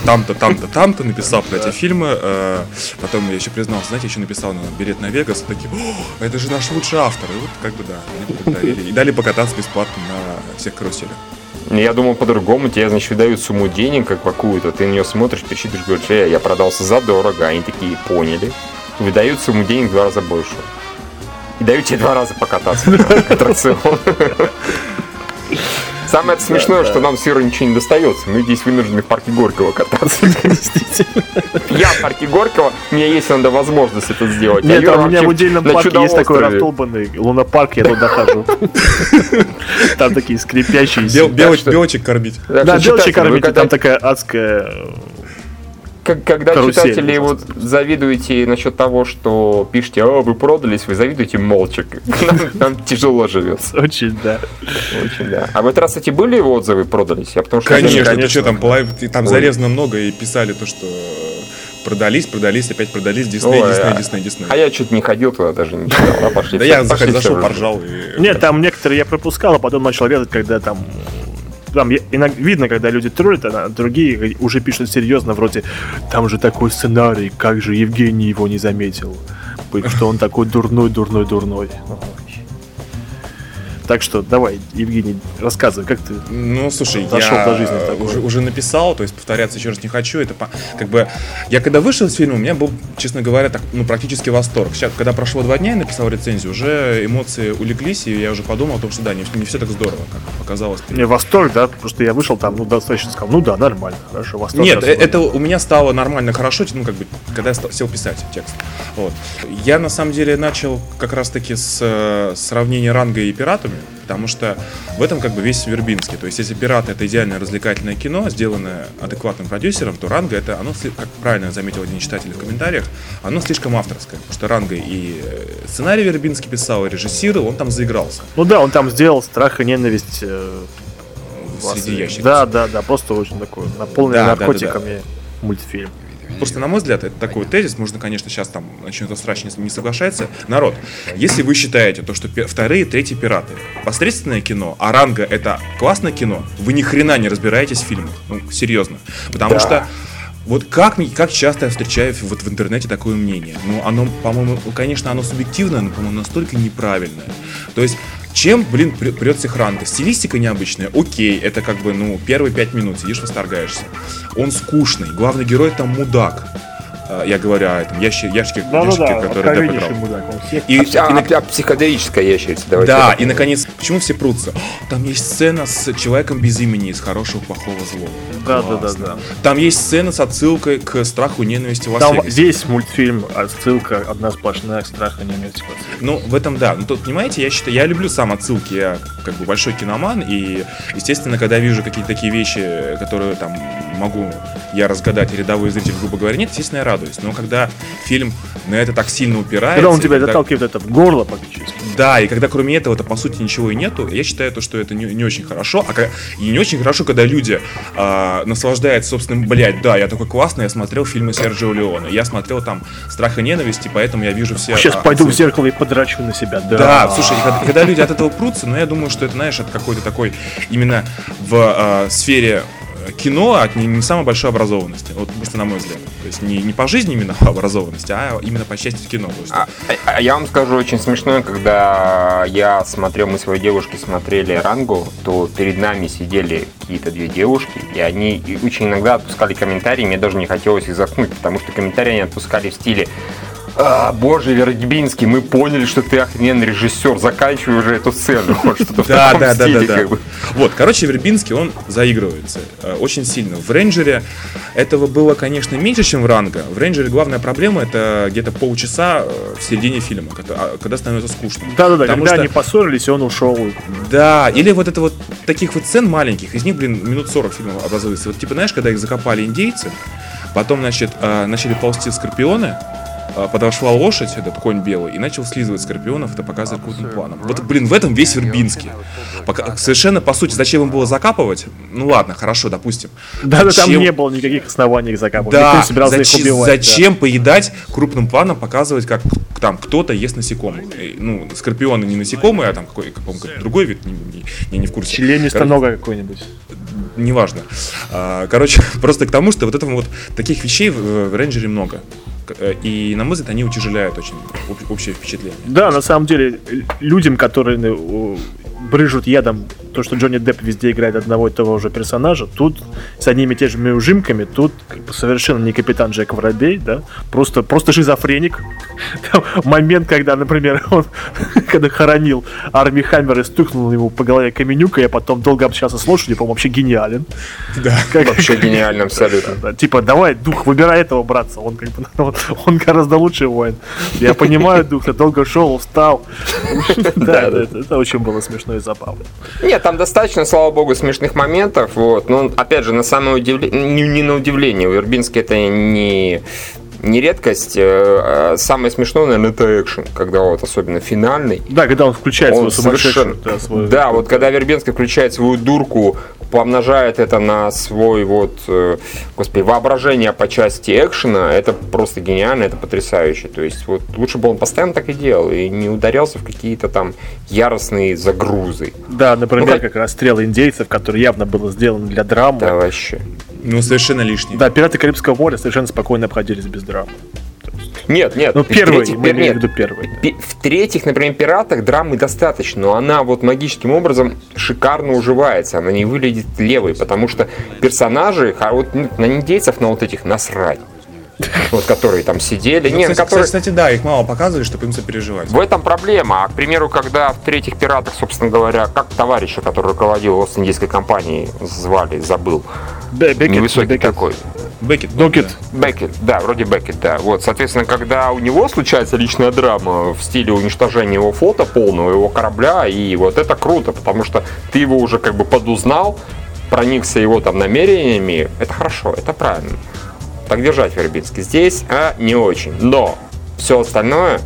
там-то, там-то, там-то, написал про эти фильмы, э, потом я еще признался, знаете, еще написал на билет на Вегас, и такие, это же наш лучший автор, и вот как бы да, и дали покататься бесплатно на всех каруселях. Я думал по-другому, тебе, значит, выдают сумму денег как какую-то, ты на нее смотришь, пересчитываешь, говоришь, э, я продался задорого, они такие поняли, выдают сумму денег в два раза больше. И дают тебе два раза покататься на <laughs> аттракцион. Самое смешное, что нам с Ирой ничего не достается. Мы здесь вынуждены в парке Горького кататься. <laughs> Я в парке Горького, у меня есть надо возможность это сделать. А Нет, там у меня в удельном парке есть такой раздолбанный лунопарк, я туда хожу. <laughs> Там такие что- белочек кормить. Да, белочек когда- там такая адская... Как- Когда Карусель, читатели вот завидуете насчет того, что пишете, о, вы продались, вы завидуете молча. <laughs> Нам, нам тяжело живется. Очень, да. Очень, да. А в этот раз, эти были отзывы продались? Я потому что Конечно, конечно. ты что, там, там зарезано много и писали то, что продались, продались, опять продались, Дисней, Дисней, а- Дисней, Дисней. А я что-то не ходил туда, даже не читал. А пошли Да я зашел, поржал. Нет, там некоторые я пропускал, а потом начал резать, когда там... Там иногда видно, когда люди троллят, а другие уже пишут серьезно, вроде «Там же такой сценарий, как же Евгений его не заметил?» Что он такой дурной, дурной, дурной. Так что давай, Евгений, рассказывай, как ты... Ну, слушай, Дошел я до жизни такой. уже, уже написал, то есть повторяться еще раз не хочу. Это по- как бы я когда вышел из фильма, у меня был, честно говоря, так, ну, практически восторг. Сейчас, когда прошло два дня, я написал рецензию, уже эмоции улеглись, и я уже подумал о том, что да, не, не все так здорово, как показалось. Мне восторг, да, потому что я вышел там, ну, достаточно сказал, ну да, нормально, хорошо, восторг. Нет, э- особо. это у меня стало нормально хорошо, ну, как бы, когда я стал- сел писать текст. Вот. Я, на самом деле, начал как раз-таки с э, сравнения ранга и пиратами, потому что в этом, как бы, весь Вербинский. То есть, если пираты — это идеальное развлекательное кино, сделанное адекватным продюсером, то ранга — это, оно, как правильно заметил один читатель в комментариях, оно слишком авторское, потому что ранга и э, сценарий Вербинский писал, и режиссировал, он там заигрался. Ну да, он там сделал страх и ненависть э, Среди ящиков. Да, да, да, просто очень такой наполненный Да, да, да, наркотиками мультфильм. Просто, на мой взгляд, это такой тезис, можно, конечно, сейчас там начнет страшно не, соглашается. Народ, если вы считаете то, что вторые, третьи пираты посредственное кино, а ранга это классное кино, вы ни хрена не разбираетесь в фильмах. Ну, серьезно. Потому Да. что вот как, как часто я встречаю вот в интернете такое мнение? Ну, оно, по-моему, конечно, оно субъективное, но, по-моему, настолько неправильное. То есть, чем, блин, пр- прет всех ранга? Стилистика необычная, окей, это как бы, ну, первые пять минут сидишь, восторгаешься. Он скучный, главный герой там мудак. А, Я говорю о этом ящик, ящике, ящике, который Депп играл. мудак, он всех И, А, и а- а психоделическая ящерица, давайте. да, и наконец, почему все прутся? <gasps> Там есть сцена с человеком без имени, из хорошего, плохого, злого. Да, да, да, да. Там есть сцена с отсылкой к страху и ненависти в Там весь мультфильм, отсылка одна сплошная к страху и ненависти. отцу. Ну, в этом да. Ну, тут, понимаете, я считаю, я люблю сам отсылки, я как бы большой киноман, и, естественно, когда вижу какие-то такие вещи, которые там могу я разгадать, и рядовой зритель, грубо говоря, нет, естественно, я радуюсь. Но когда фильм на это так сильно упирается... Когда он тебя когда- заталкивает это в горло практически. Да, и когда кроме этого-то по сути ничего и нету, я считаю, то, что это не, не очень хорошо. А и не очень хорошо, когда люди а, наслаждаются собственным, блядь, да, я такой классный, я смотрел фильмы Серджио Леона, я смотрел там «Страх и ненависть», и поэтому я вижу все... Сейчас а, пойду в зеркало и подрачу на себя. Да, Да, слушай, когда, когда люди от этого прутся, ну я думаю, что это, знаешь, от какой-то такой именно в а, сфере кино от не, не самой большой образованности. Вот просто на мой взгляд. То есть не, не по жизни именно <laughs> образованности, а именно по части кино. А, а- а я вам скажу очень смешное, когда я смотрел, мы с своей девушкой смотрели Рангу, то перед нами сидели какие-то две девушки, и они очень иногда отпускали комментарии, мне даже не хотелось их заткнуть, потому что комментарии они отпускали в стиле «А, боже, Вердебинский, мы поняли, что ты охрененный режиссер, заканчивай уже эту сцену. Вот что-то в Да, таком да, да, стиле, да, да. как бы. Вот, короче, Вербинский, он заигрывается э, очень сильно. В Рейнджере этого было, конечно, меньше, чем в Ранго. В Рейнджере главная проблема это где-то полчаса э, в середине фильма, когда, а, когда становится скучно. Да-да-да, когда что- они поссорились, и он ушел. Да, или вот это вот таких вот сцен маленьких, из них, блин, минут 40 фильма образуется. Вот типа, знаешь, когда их закопали индейцы, потом, значит, э, начали ползти скорпионы, подошла лошадь, этот конь белый, и начал слизывать скорпионов, это показывает крупным планом. Вот, блин, в этом весь Вербинский. Пока, совершенно, по сути, зачем им было закапывать? Ну ладно, хорошо, допустим. Да-да, там Зачем- не было никаких оснований их закапывать. Никто Да, не собирался зачем, их убивать. зачем поедать крупным планом, показывать, как там кто-то ест насекомых? Э, Ну, скорпионы не насекомые, а там какой, какой другой вид, не, не- не, не в курсе. Членистоногая какой-нибудь. Неважно. А, короче, <laughs> просто к тому, что вот этого вот таких вещей в, в рейнджере много. Э, и, на мой взгляд, они утяжеляют очень общее впечатление. Да, на самом деле, людям, которые э, брыжут ядом то, что Джонни Депп везде играет одного и того же персонажа, тут с одними и теми же ужимками, тут как бы совершенно не капитан Джек Воробей, да, просто, просто шизофреник. момент, когда, например, <laughs> он когда хоронил Арми Хаммер и стукнул ему по голове каменюкой, а потом долго общался с лошадью, по-моему, вообще гениален. Да, как, вообще гениально, абсолютно. Да, типа, давай, дух, выбирай этого братца, он как бы, <laughs> он, он гораздо лучший воин. Я понимаю, дух, ты долго шел, устал. <laughs> Да, это очень было смешно и забавно. Нет, там достаточно, слава богу, смешных моментов. Вот. Но, опять же, на самое удивление, не, не на удивление, у Вербински это не не редкость. Э, э, самое смешное, наверное, это экшен, когда вот особенно финальный. Да, когда он включает он свою совершенно... Да, свой... да, вот когда Вербенский включает свою дурку, помножает это на свой вот, э, господи, воображение по части экшена, это просто гениально, это потрясающе. То есть вот лучше бы он постоянно так и делал, и не ударялся в какие-то там яростные загрузы. Да, например, ну, как... как расстрел индейцев, который явно был сделан для драмы. Да, вообще. Ну, совершенно лишний. Да, пираты Карибского моря совершенно спокойно обходились без драмы. Нет, нет. Ну, первый, третьих, мы имеем в виду первый. В третьих, например, пиратах драмы достаточно, но она вот магическим образом шикарно уживается. Она не выглядит левой, потому что персонажи, вот ну, на индейцев, на вот этих насрать вот, которые там сидели. Ну, Нет, кстати, которые... кстати, да, их мало показывали, чтобы им сопереживать. В этом проблема. А, к примеру, когда в третьих пиратах, собственно говоря, как товарища, который руководил Ост-Индийской компанией, звали, забыл. Бекет, Невысокий Бекет. такой. Бекет. Бекет. Бекет, да, вроде Бекет, да. Вот, соответственно, когда у него случается личная драма в стиле уничтожения его флота полного, его корабля, и вот это круто, потому что ты его уже как бы подузнал, проникся его там намерениями, это хорошо, это правильно так держать Вербицкий. Здесь а, не очень. Но все остальное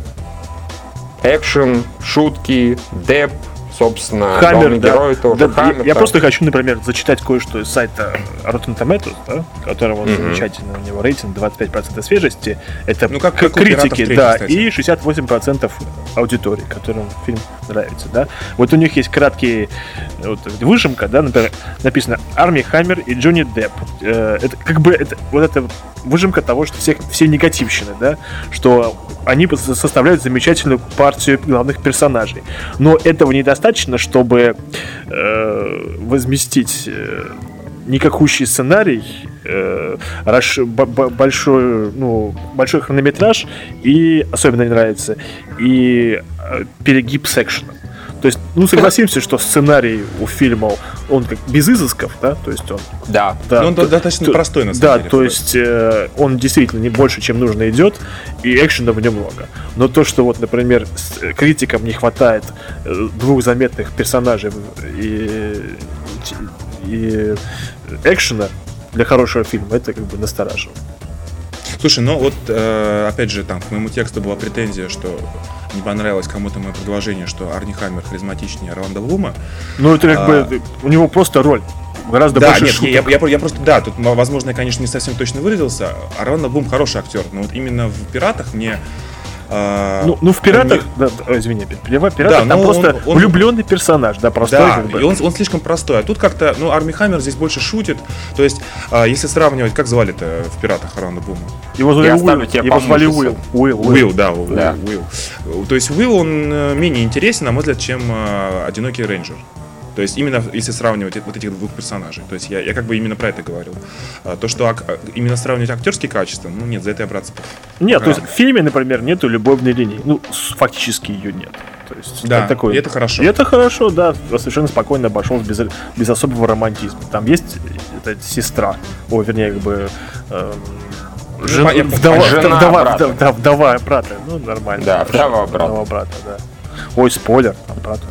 экшен, шутки, деп, собственно, Хаммер, да. герой тоже. Да, Хаммер, я, я просто хочу, например, зачитать кое-что из сайта Rotten Tomatoes, да, которого mm-hmm. замечательно, у него рейтинг 25% свежести. Это ну, как, как критики, да, кстати. и 68% аудитории, которым фильм нравится, да. Вот у них есть краткие вот, выжимка, да, например, написано Арми Хаммер и Джонни Депп. Э, это как бы это, вот это выжимка того, что все, все негативщины, да, что они составляют замечательную партию главных персонажей. Но этого недостаточно, чтобы э, возместить э, никакущий сценарий, э, раш, б, б, большой, ну, большой хронометраж и особенно не нравится и э, перегиб секшена. То есть, ну, согласимся, что сценарий у фильма, он как без изысков, да, то есть он... Да. да Но он то, достаточно то, простой, на самом да, деле. Да, то есть э, он действительно не больше, чем нужно идет, и экшена в нем много. Но то, что вот, например, э, критикам не хватает э, двух заметных персонажей и, и экшена для хорошего фильма, это как бы настораживает. Слушай, ну вот, э, опять же, там, к моему тексту была претензия, что не понравилось кому-то мое предложение, что Арни Хаммер харизматичнее Орландо Блума. Ну, это как а... бы у него просто роль гораздо да, больше нет, шуток. Я, я, я просто, да, тут, возможно, я, конечно, не совсем точно выразился. Орландо Блум хороший актер, но вот именно в «Пиратах» мне а, ну, ну, в пиратах, он... да, извини, пиратах да, там ну, просто он, он... влюбленный персонаж, да, простой. Да, как бы. и он, он слишком простой. А тут как-то, ну, Арми Хаммер здесь больше шутит. То есть, а, если сравнивать, как звали-то в пиратах Орландо Бума? Его звали Уилл. Его звали Уилл. Уилл, Уилл, да, Уилл, да. Уилл. То есть Уилл, он э, менее интересен, на мой взгляд, чем э, Одинокий рейнджер. То есть именно если сравнивать вот этих двух персонажей. То есть я, я как бы именно про это говорил. А, то, что ак- именно сравнивать актерские качества, ну нет, за это я браться Нет, рано. то есть в фильме, например, нету любовной линии. Ну, фактически ее нет. То есть да, такое. и это хорошо. И это хорошо, да, совершенно спокойно обошел без, без особого романтизма. Там есть эта сестра, о, вернее, как бы э, Жен... Вдова, жена вдова, брата. Вдова, вдова брата. Ну, нормально. Да, вдова брата. Вдова брата, да. Ой, спойлер, там брату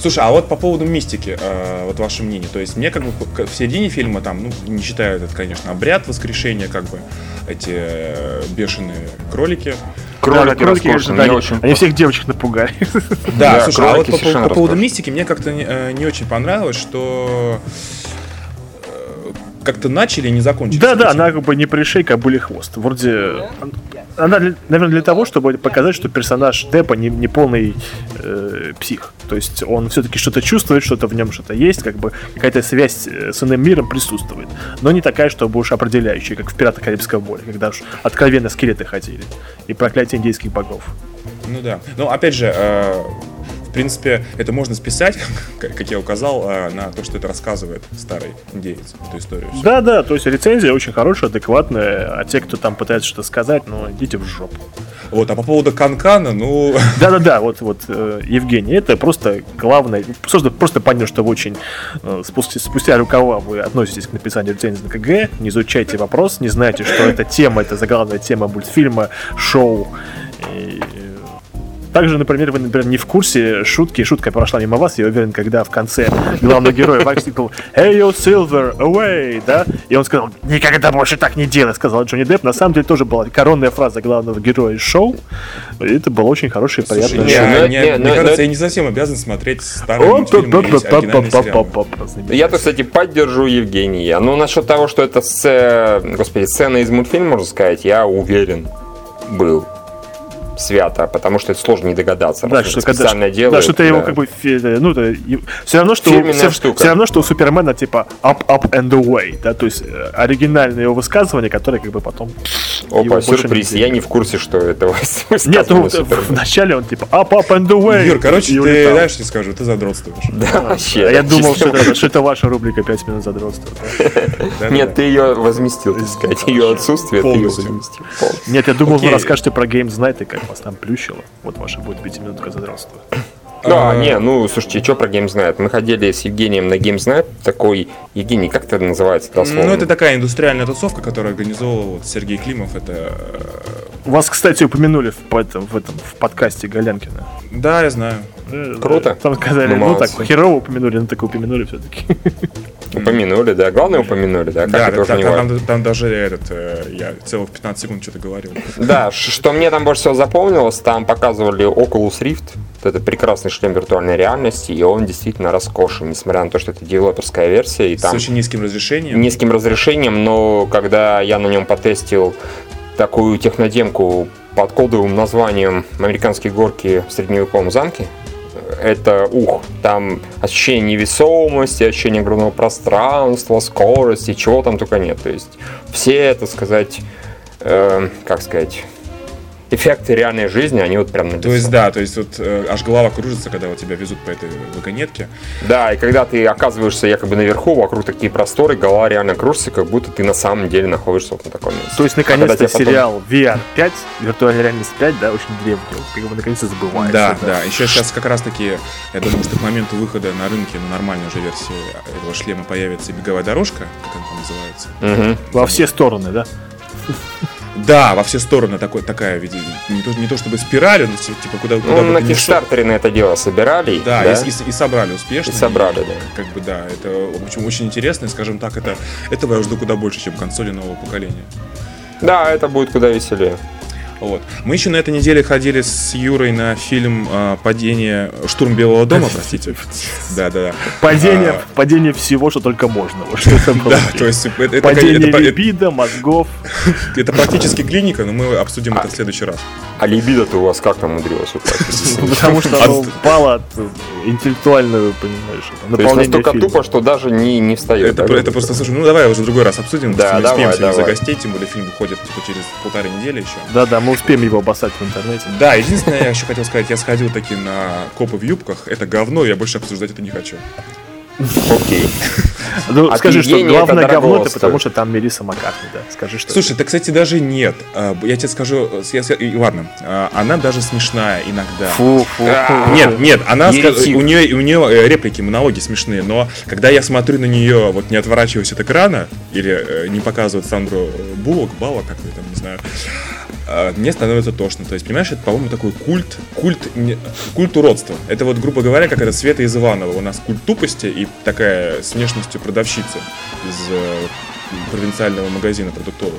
Слушай, а вот по поводу мистики, э, вот ваше мнение. То есть мне как бы в середине фильма, там, ну, не считаю этот, конечно, обряд воскрешения, как бы, эти э, бешеные кролики. Кролики, да, кролики конечно, не очень. Они всех девочек напугали. Да, слушай, а вот по, по поводу мистики мне как-то не, э, не очень понравилось, что как-то начали и не закончили. Да, да, она как бы не пришей, как были хвост. Вроде она, наверное, для того, чтобы показать, что персонаж Деппа не, не полный э, псих. То есть он все-таки что-то чувствует, что-то в нем что-то есть, как бы какая-то связь э, с иным миром присутствует. Но не такая, чтобы уж определяющая, как в «Пиратах Карибского моря», когда уж откровенно скелеты ходили. И проклятие индейских богов. Ну да. Ну, опять же, э, в принципе, это можно списать, <laughs> как я указал, э, на то, что это рассказывает старый индеец, эту историю. Да, да, то есть рецензия очень хорошая, адекватная, а те, кто там пытается что-то сказать, ну, идите в жопу. Вот, а по поводу Канкана, ну, <laughs> Да-да-да, вот, вот, э, Евгений, это просто главное, просто, просто понятно, что вы очень э, спустя, спустя рукава вы относитесь к написанию рецензии на КГ, не изучайте вопрос, не знаете, что эта тема, это заглавная тема мультфильма, шоу. И, также, например, вы, например, не в курсе шутки, шутка прошла мимо вас, я уверен, когда в конце главный герой выкрикнул «Hey, you Silver, away!» да? И он сказал «Никогда больше так не делай!» сказал Джонни Депп. На самом деле тоже была коронная фраза главного героя шоу. И это было очень хорошее и приятное шоу. не- не, мне кажется, я не совсем обязан смотреть старые мультфильмы. Я-то, кстати, поддержу Евгения. Ну, насчет того, что это сце- господи, сцена из мультфильма, можно сказать, я уверен был свято, потому что это сложно не догадаться. Да, что это когда, специально делают. да, что ты его да. как бы, э, ну, все равно, что, Фирменная все, штука. все равно, что у Супермена типа up, up and away, да, то есть э, оригинальное его высказывание, которое как бы потом Опа, сюрприз. не Я не в курсе, что это <laughs> Нет, ну, вначале он типа up, up and away. Юр, короче, ты знаешь, я скажу, ты задротствуешь. Да, вообще. А я да, думал, что это, ваша рубрика 5 минут задротства. да. Нет, ты ее возместил, так сказать. Ее отсутствие ты ее Полностью. возместил. Нет, я думал, вы расскажете про Games Night и как вас там плющило. Вот ваша будет 5 минутка задротства. <coughs> Да, А, не, ну, слушайте, что про Games Night? Мы ходили с Евгением на Games Night, такой, Евгений, как это называется дословно? Ну, это такая индустриальная тусовка, которую организовал вот Сергей Климов. Это... э, Вас, кстати, упомянули в, этом, в, этом, в подкасте Галенкина. Да, я знаю. Э, Круто. Там сказали, Ну, ну, так, херово упомянули, но так упомянули все-таки. <laughs> Упомянули, да. Главное, упомянули, да. Как Да, это да, уже там, не там- важно. там- там даже этот, э, я целых 15 секунд что-то говорил. Да, что мне там больше всего запомнилось, там показывали Oculus Rift, это прекрасный шлем виртуальной реальности, и он действительно роскошен, несмотря на то, что это девелоперская версия, и С там очень низким разрешением. низким разрешением, но когда я на нем потестил такую технодемку под кодовым названием «Американские горки в средневековом замке», это ух, там ощущение невесомости, ощущение огромного пространства, скорости, чего там только нет. То есть все, это сказать, э, как сказать, эффекты реальной жизни, они вот прям на То есть, да, то есть вот э, аж голова кружится, когда вот тебя везут по этой вагонетке. Да, и когда ты оказываешься якобы наверху, вокруг такие просторы, голова реально кружится, как будто ты на самом деле находишься вот на таком месте. То есть, А наконец-то, потом- сериал VR 5, виртуальная реальность 5, да, очень древний. Вот Как его наконец-то забывается. Да, да. Еще сейчас как раз таки, я думаю, что к моменту выхода на рынке на нормальной уже версии этого шлема появится беговая дорожка, как она там называется. Мгм. Во все стороны, да? Да, во все стороны такой, такая, не то, не то чтобы спираль, но ти- типа куда, куда Ну, бы на. Кикстартере на это дело собирали. Да, И, и- и собрали успешно. И собрали, И, да. Как бы да, это в общем очень интересно, и, скажем так, это этого я жду куда больше, чем консоли нового поколения. Да, это будет куда веселее. Вот. Мы еще на этой неделе ходили с Юрой на фильм а, «Падение. Штурм Белого дома», простите. Да, да, да. Падение, А. падение всего, что только можно. Вот что. <laughs> Да, то есть это, Падение это- либидо, мозгов. <laughs> это практически клиника, но мы обсудим это в следующий раз. А либидо-то у вас как там умудрилось упасть? <laughs> Потому что оно упало от э, интеллектуального, понимаешь, То есть настолько тупо, что даже не, не встает. Это, про- это просто, слушай, ну давай уже в другой раз обсудим, Да, не давай, успеем сегодня загостей, тем более фильм выходит типа, через полторы недели еще. Да-да, мы успеем его обоссать в интернете. Да, единственное, я еще хотел сказать, я сходил таки на копы в юбках, это говно, я больше обсуждать это не хочу. Окей. Ну, скажи, что это главное дорого говно, это потому что там Мелисса Маккартни, да. Скажи, что... Слушай, это, кстати, даже нет. А, Я тебе скажу, я, ладно, а, она даже смешная иногда. Фу, фу, фу. Нет, нет, она у нее у нее э, реплики, монологи смешные, но когда я смотрю на нее, вот не отворачиваясь от экрана или э, не показывают Сандру Буллок, Бала, как ее там, не знаю, мне становится тошно. То есть, понимаешь, это, по-моему, такой культ, культ, не- культ уродства. Это вот, грубо говоря, как это Света из Иванова. У нас культ тупости и такая с внешностью продавщицы из э, провинциального магазина продуктового.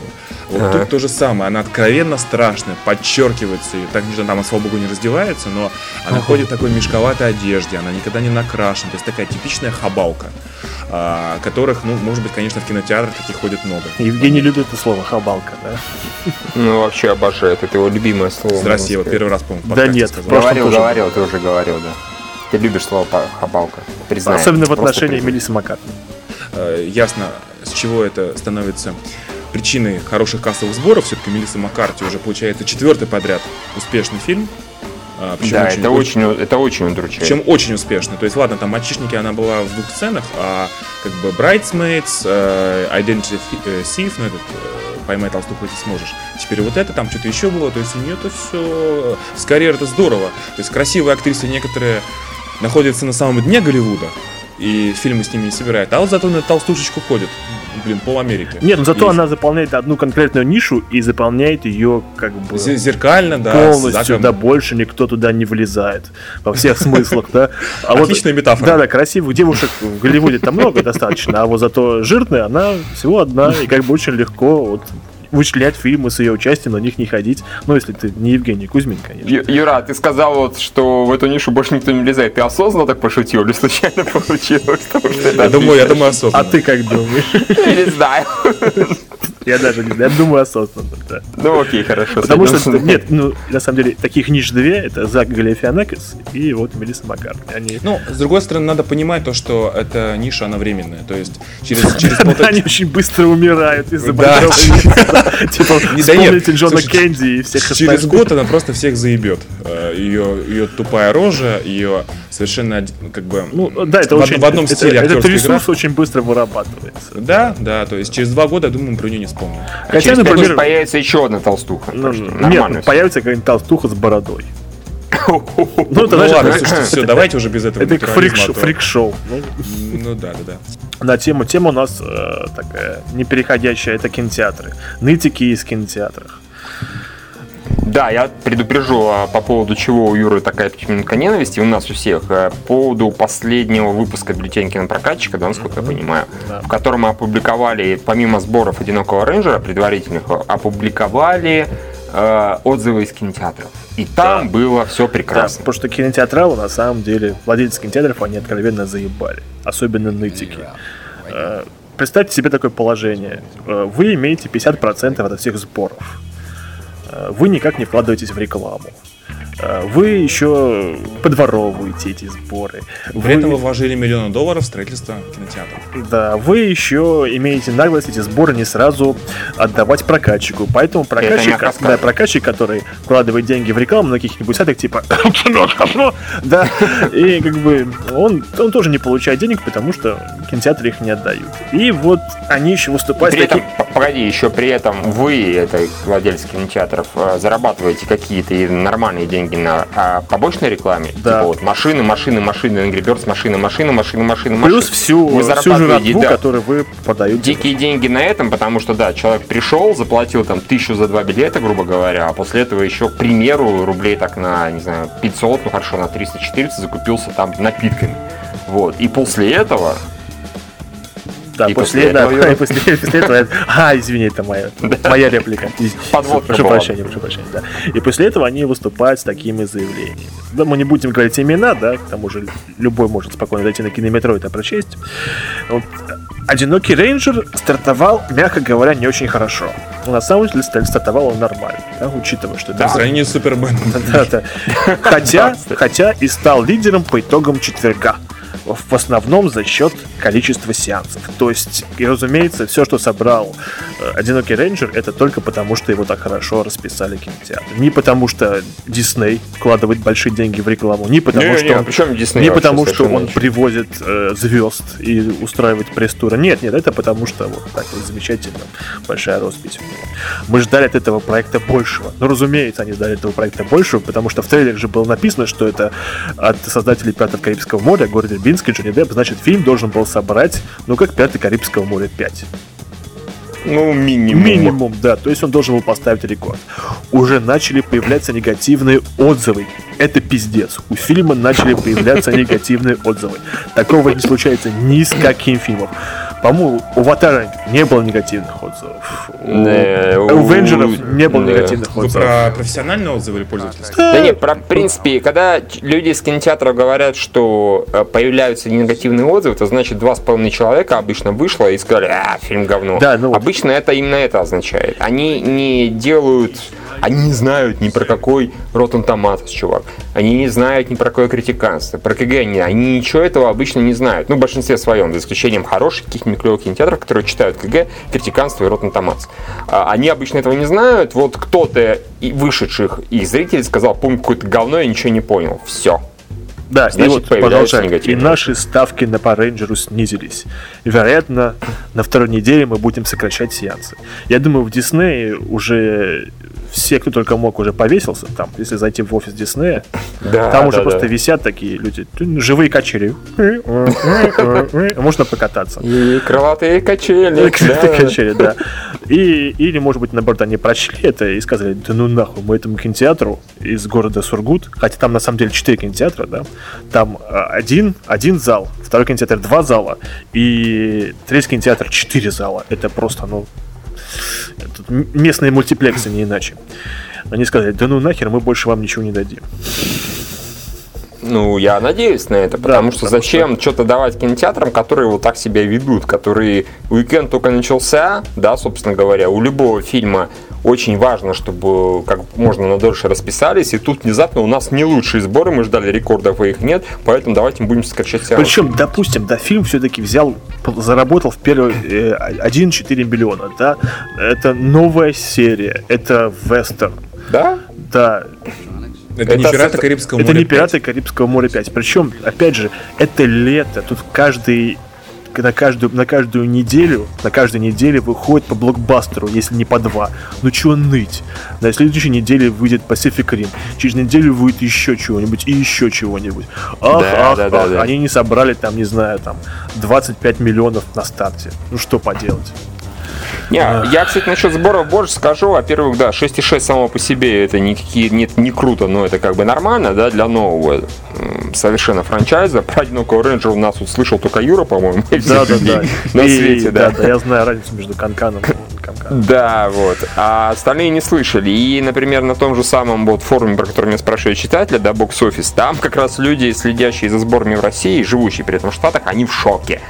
Вот ага. тут то же самое. Она откровенно страшная, подчеркивается. И так что там, слава богу, не раздевается, но она ага. ходит в такой мешковатой одежде, она никогда не накрашена. То есть такая типичная хабалка, а, которых, ну, может быть, конечно, в кинотеатрах таких ходит много. Евгений любит это слово хабалка, да? Ну, вообще обожает. Это его любимое слово. Здрасте, вот первый раз, по-моему, Да нет, сказал. говорил, говорил, ты уже говорил, да. Ты любишь слово хабалка, признай. Особенно в отношении Мелиссы Маккартни. Э, ясно, с чего это становится причиной хороших кассовых сборов. Все-таки Мелисса Маккарти уже получается четвертый подряд успешный фильм. А, да, очень, это очень, это очень удручает. Причем очень успешно. То есть, ладно, там «Мальчишники» она была в двух сценах, а как бы «Bridesmaids», э, «Identity Thief», ну, этот э, «Поймай толстуху, ты сможешь». Теперь вот это, там что-то еще было, то есть у нее это все... Скорее, это здорово. То есть красивые актрисы некоторые находятся на самом дне Голливуда, и фильмы с ними не собирает. А вот зато на толстушечку ходит. Блин, пол Америки. Нет, но зато есть. она заполняет одну конкретную нишу и заполняет ее как бы зеркально, да. Полностью, да, больше никто туда не влезает. Во всех смыслах, да. А Отличная вот, метафора. Да, да, красивых девушек в Голливуде там много достаточно, а вот зато жирная она всего одна, и как бы очень легко вот вычислять фильмы с ее участием, на них не ходить. Ну, если ты не Евгений Кузьмин, конечно. Ю- Юра, ты сказал вот, что в эту нишу больше никто не влезает. Ты осознанно так пошутил или случайно <laughs> получилось? Я думаю, я думаю осознанно. А ты как думаешь? <laughs> Я не знаю. <laughs> Я даже не знаю, я думаю осознанно, да. Ну окей, хорошо. Потому что, нет, ну, на самом деле, таких ниш две, это Зак Галифианакис и вот Мелисса Маккартни. Они... Ну, с другой стороны, надо понимать то, что эта ниша, она временная, то есть через, <laughs> через полтора... Они очень быстро умирают из-за да. <laughs> Типа, вспомните Джона Кенди и всех Через год она просто всех заебет. Ее, э, ее тупая рожа, ее совершенно как бы ну да это в, очень в одном стиле это, этот ресурс игра. очень быстро вырабатывается да да то есть через два года я думаю про нее не вспомним хотя через например появится еще одна толстуха ну, нет появится какая-нибудь толстуха с бородой ну, <laughs> ну, это, ладно, слушайте, все, давайте уже без этого. Это фрик-шоу. Ну, ну да, да, да. На тему, тема у нас э, такая непереходящая, это кинотеатры. Нытики из кинотеатрах. Да, я предупрежу а, по поводу чего у Юры такая минутка ненависти, у нас у всех, э, по поводу последнего выпуска бюллетень кинопрокатчика, да, насколько я понимаю, да. в котором мы опубликовали, помимо сборов «Одинокого рейнджера» предварительных, опубликовали э, отзывы из кинотеатров. И там да. было все прекрасно. Да, потому что кинотеатралы, на самом деле, владельцы кинотеатров, они откровенно заебали. Особенно нытики. Э, представьте себе такое положение. Э, вы имеете 50% от всех сборов. Вы никак не вкладываетесь в рекламу. Э, вы еще подворовываете эти сборы. При вы... этом вы вложили миллионы долларов в строительство кинотеатра. Да, вы еще имеете наглость эти сборы не сразу отдавать прокатчику. Поэтому прокатчик, да, прокатчик, который вкладывает деньги в рекламу на каких-нибудь сайтах, типа да, и как бы он, он тоже не получает денег, потому что кинотеатры их не отдают. И вот они еще выступают... При этом, погоди, еще при этом вы, это владельцы кинотеатров, э, зарабатываете какие-то нормальные деньги деньги на а, побочной рекламе. Да. Типа вот машины, машины, машины, Angry Birds, машины, машины, машины, машины, машины. Плюс всю, вы всю жратву, да, которую вы подаете. Дикие деньги на этом, потому что, да, человек пришел, заплатил там тысячу за два билета, грубо говоря, а после этого еще, к примеру, рублей так на, не знаю, 500, ну хорошо, на 300-400 закупился там напитками. Вот. И после этого да, и после, после, да, этого... после, после этого... <laughs> А, извини, это моя, <laughs> моя реплика. Подводка прошу прощения, прошу прощения, да. И после этого они выступают с такими заявлениями. Да, мы не будем говорить имена, да, к тому же любой может спокойно зайти на кинометро и это прочесть. Вот. Одинокий рейнджер стартовал, мягко говоря, не очень хорошо. Но на самом деле стартовал он нормально, да, учитывая, что... Да, в сравнении с Суперменом. <laughs> Да, да. Хотя, хотя и стал лидером по итогам четверга в основном за счет количества сеансов. То есть, и разумеется, все, что собрал э, Одинокий Рейнджер, это только потому, что его так хорошо расписали кинотеатр. Не потому, что Дисней вкладывает большие деньги в рекламу, не потому, не, что не, он, Disney не потому, что он привозит э, звезд и устраивает пресс-туры. Нет, нет, это потому, что вот так вот замечательно большая роспись у него. Мы ждали от этого проекта большего. Ну, разумеется, они ждали этого проекта большего, потому что в трейлере же было написано, что это от создателей «Пиратов Карибского моря», города Бинский, Джонни Депп, значит, фильм должен был собрать, ну, как «Пятый Карибского моря 5». Ну, минимум. Минимум, да. То есть он должен был поставить рекорд. Уже начали появляться негативные отзывы. Это пиздец. У фильма начали появляться негативные отзывы. Такого не случается ни с каким фильмом. По-моему, у Аватара не было негативных отзывов. Э, У Авенджеров не было да. негативных Вы отзывов. про профессиональные отзывы или пользовательские? Да нет, про, в принципе, когда люди из кинотеатра говорят, что э, появляются негативные отзывы, то значит два с половиной человека обычно вышло и сказали, а, фильм говно. Да, ну вот. Обычно это именно это означает. Они не делают, они не знают ни про какой Rotten Tomatoes, чувак. Они не знают ни про какое критиканство, про КГ они, они ничего этого обычно не знают. Ну, в большинстве своем, за исключением хороших каких-нибудь клевых кинотеатров, которые читают КГ, критиканство и Rotten Tomatoes. А, Они обычно этого не знают. Вот кто-то и вышедших из зрителей сказал, пункт какое-то говно, я ничего не понял. Все. Да, Значит, и вот продолжаем. И наши ставки на Power Rangers снизились. Вероятно, на второй неделе мы будем сокращать сеансы. Я думаю, в Диснее уже все, кто только мог, уже повесился там. Если зайти в офис Диснея, Да, там уже да, просто да. висят такие люди. Живые качели. Можно покататься. И крылатые качели. Крылатые да. качели, да. И, или, может быть, наоборот, они прочли это и сказали, да ну нахуй, мы этому кинотеатру из города Сургут, хотя там на самом деле четыре кинотеатра, да, там а, один, один зал, второй кинотеатр два зала, и третий кинотеатр четыре зала. Это просто, ну, м- местные мультиплексы, не иначе. Они сказали, да ну нахер, мы больше вам ничего не дадим. Ну, я надеюсь на это, потому что потому зачем что-то давать кинотеатрам, которые вот так себя ведут, которые уикенд только начался, да, собственно говоря, у любого фильма очень важно, чтобы как можно на дольше расписались, и тут внезапно у нас не лучшие сборы, мы ждали рекордов, а их нет, поэтому давайте мы будем сокращать сеанс. Причем, допустим, да, фильм все-таки взял, заработал в первый э, 1,4 миллиона, да, это новая серия, это вестерн, Да? да, Это не Это «Пираты с- Карибского это моря не 5». «Пираты Карибского моря 5». Причем, опять же, это лето, тут каждый на каждую, на каждую неделю, на каждой неделе выходит по блокбастеру, если не по два. Ну чего ныть? На следующей неделе выйдет Pacific Rim. Через неделю выйдет еще чего-нибудь и еще чего-нибудь. Ах, Да, ах, да, да, ах. да. Они не собрали там, не знаю, там 25 миллионов на старте. Ну что поделать? Не, я, кстати, насчет сборов больше скажу. Во-первых, да, 6,6 само по себе это никакие, нет, не круто, но это как бы нормально, да, для нового совершенно франчайза. Про одинокого рейнджера у нас услышал только Юра, по-моему, Да, да, да. на свете, да. да, я знаю разницу между Канканом и Канканом. Да, вот. А остальные не слышали. И, например, на том же самом вот форуме, про который меня спрашивают читатели, да, Office, там как раз люди, следящие за сборами в России, живущие при этом в Штатах, они в шоке.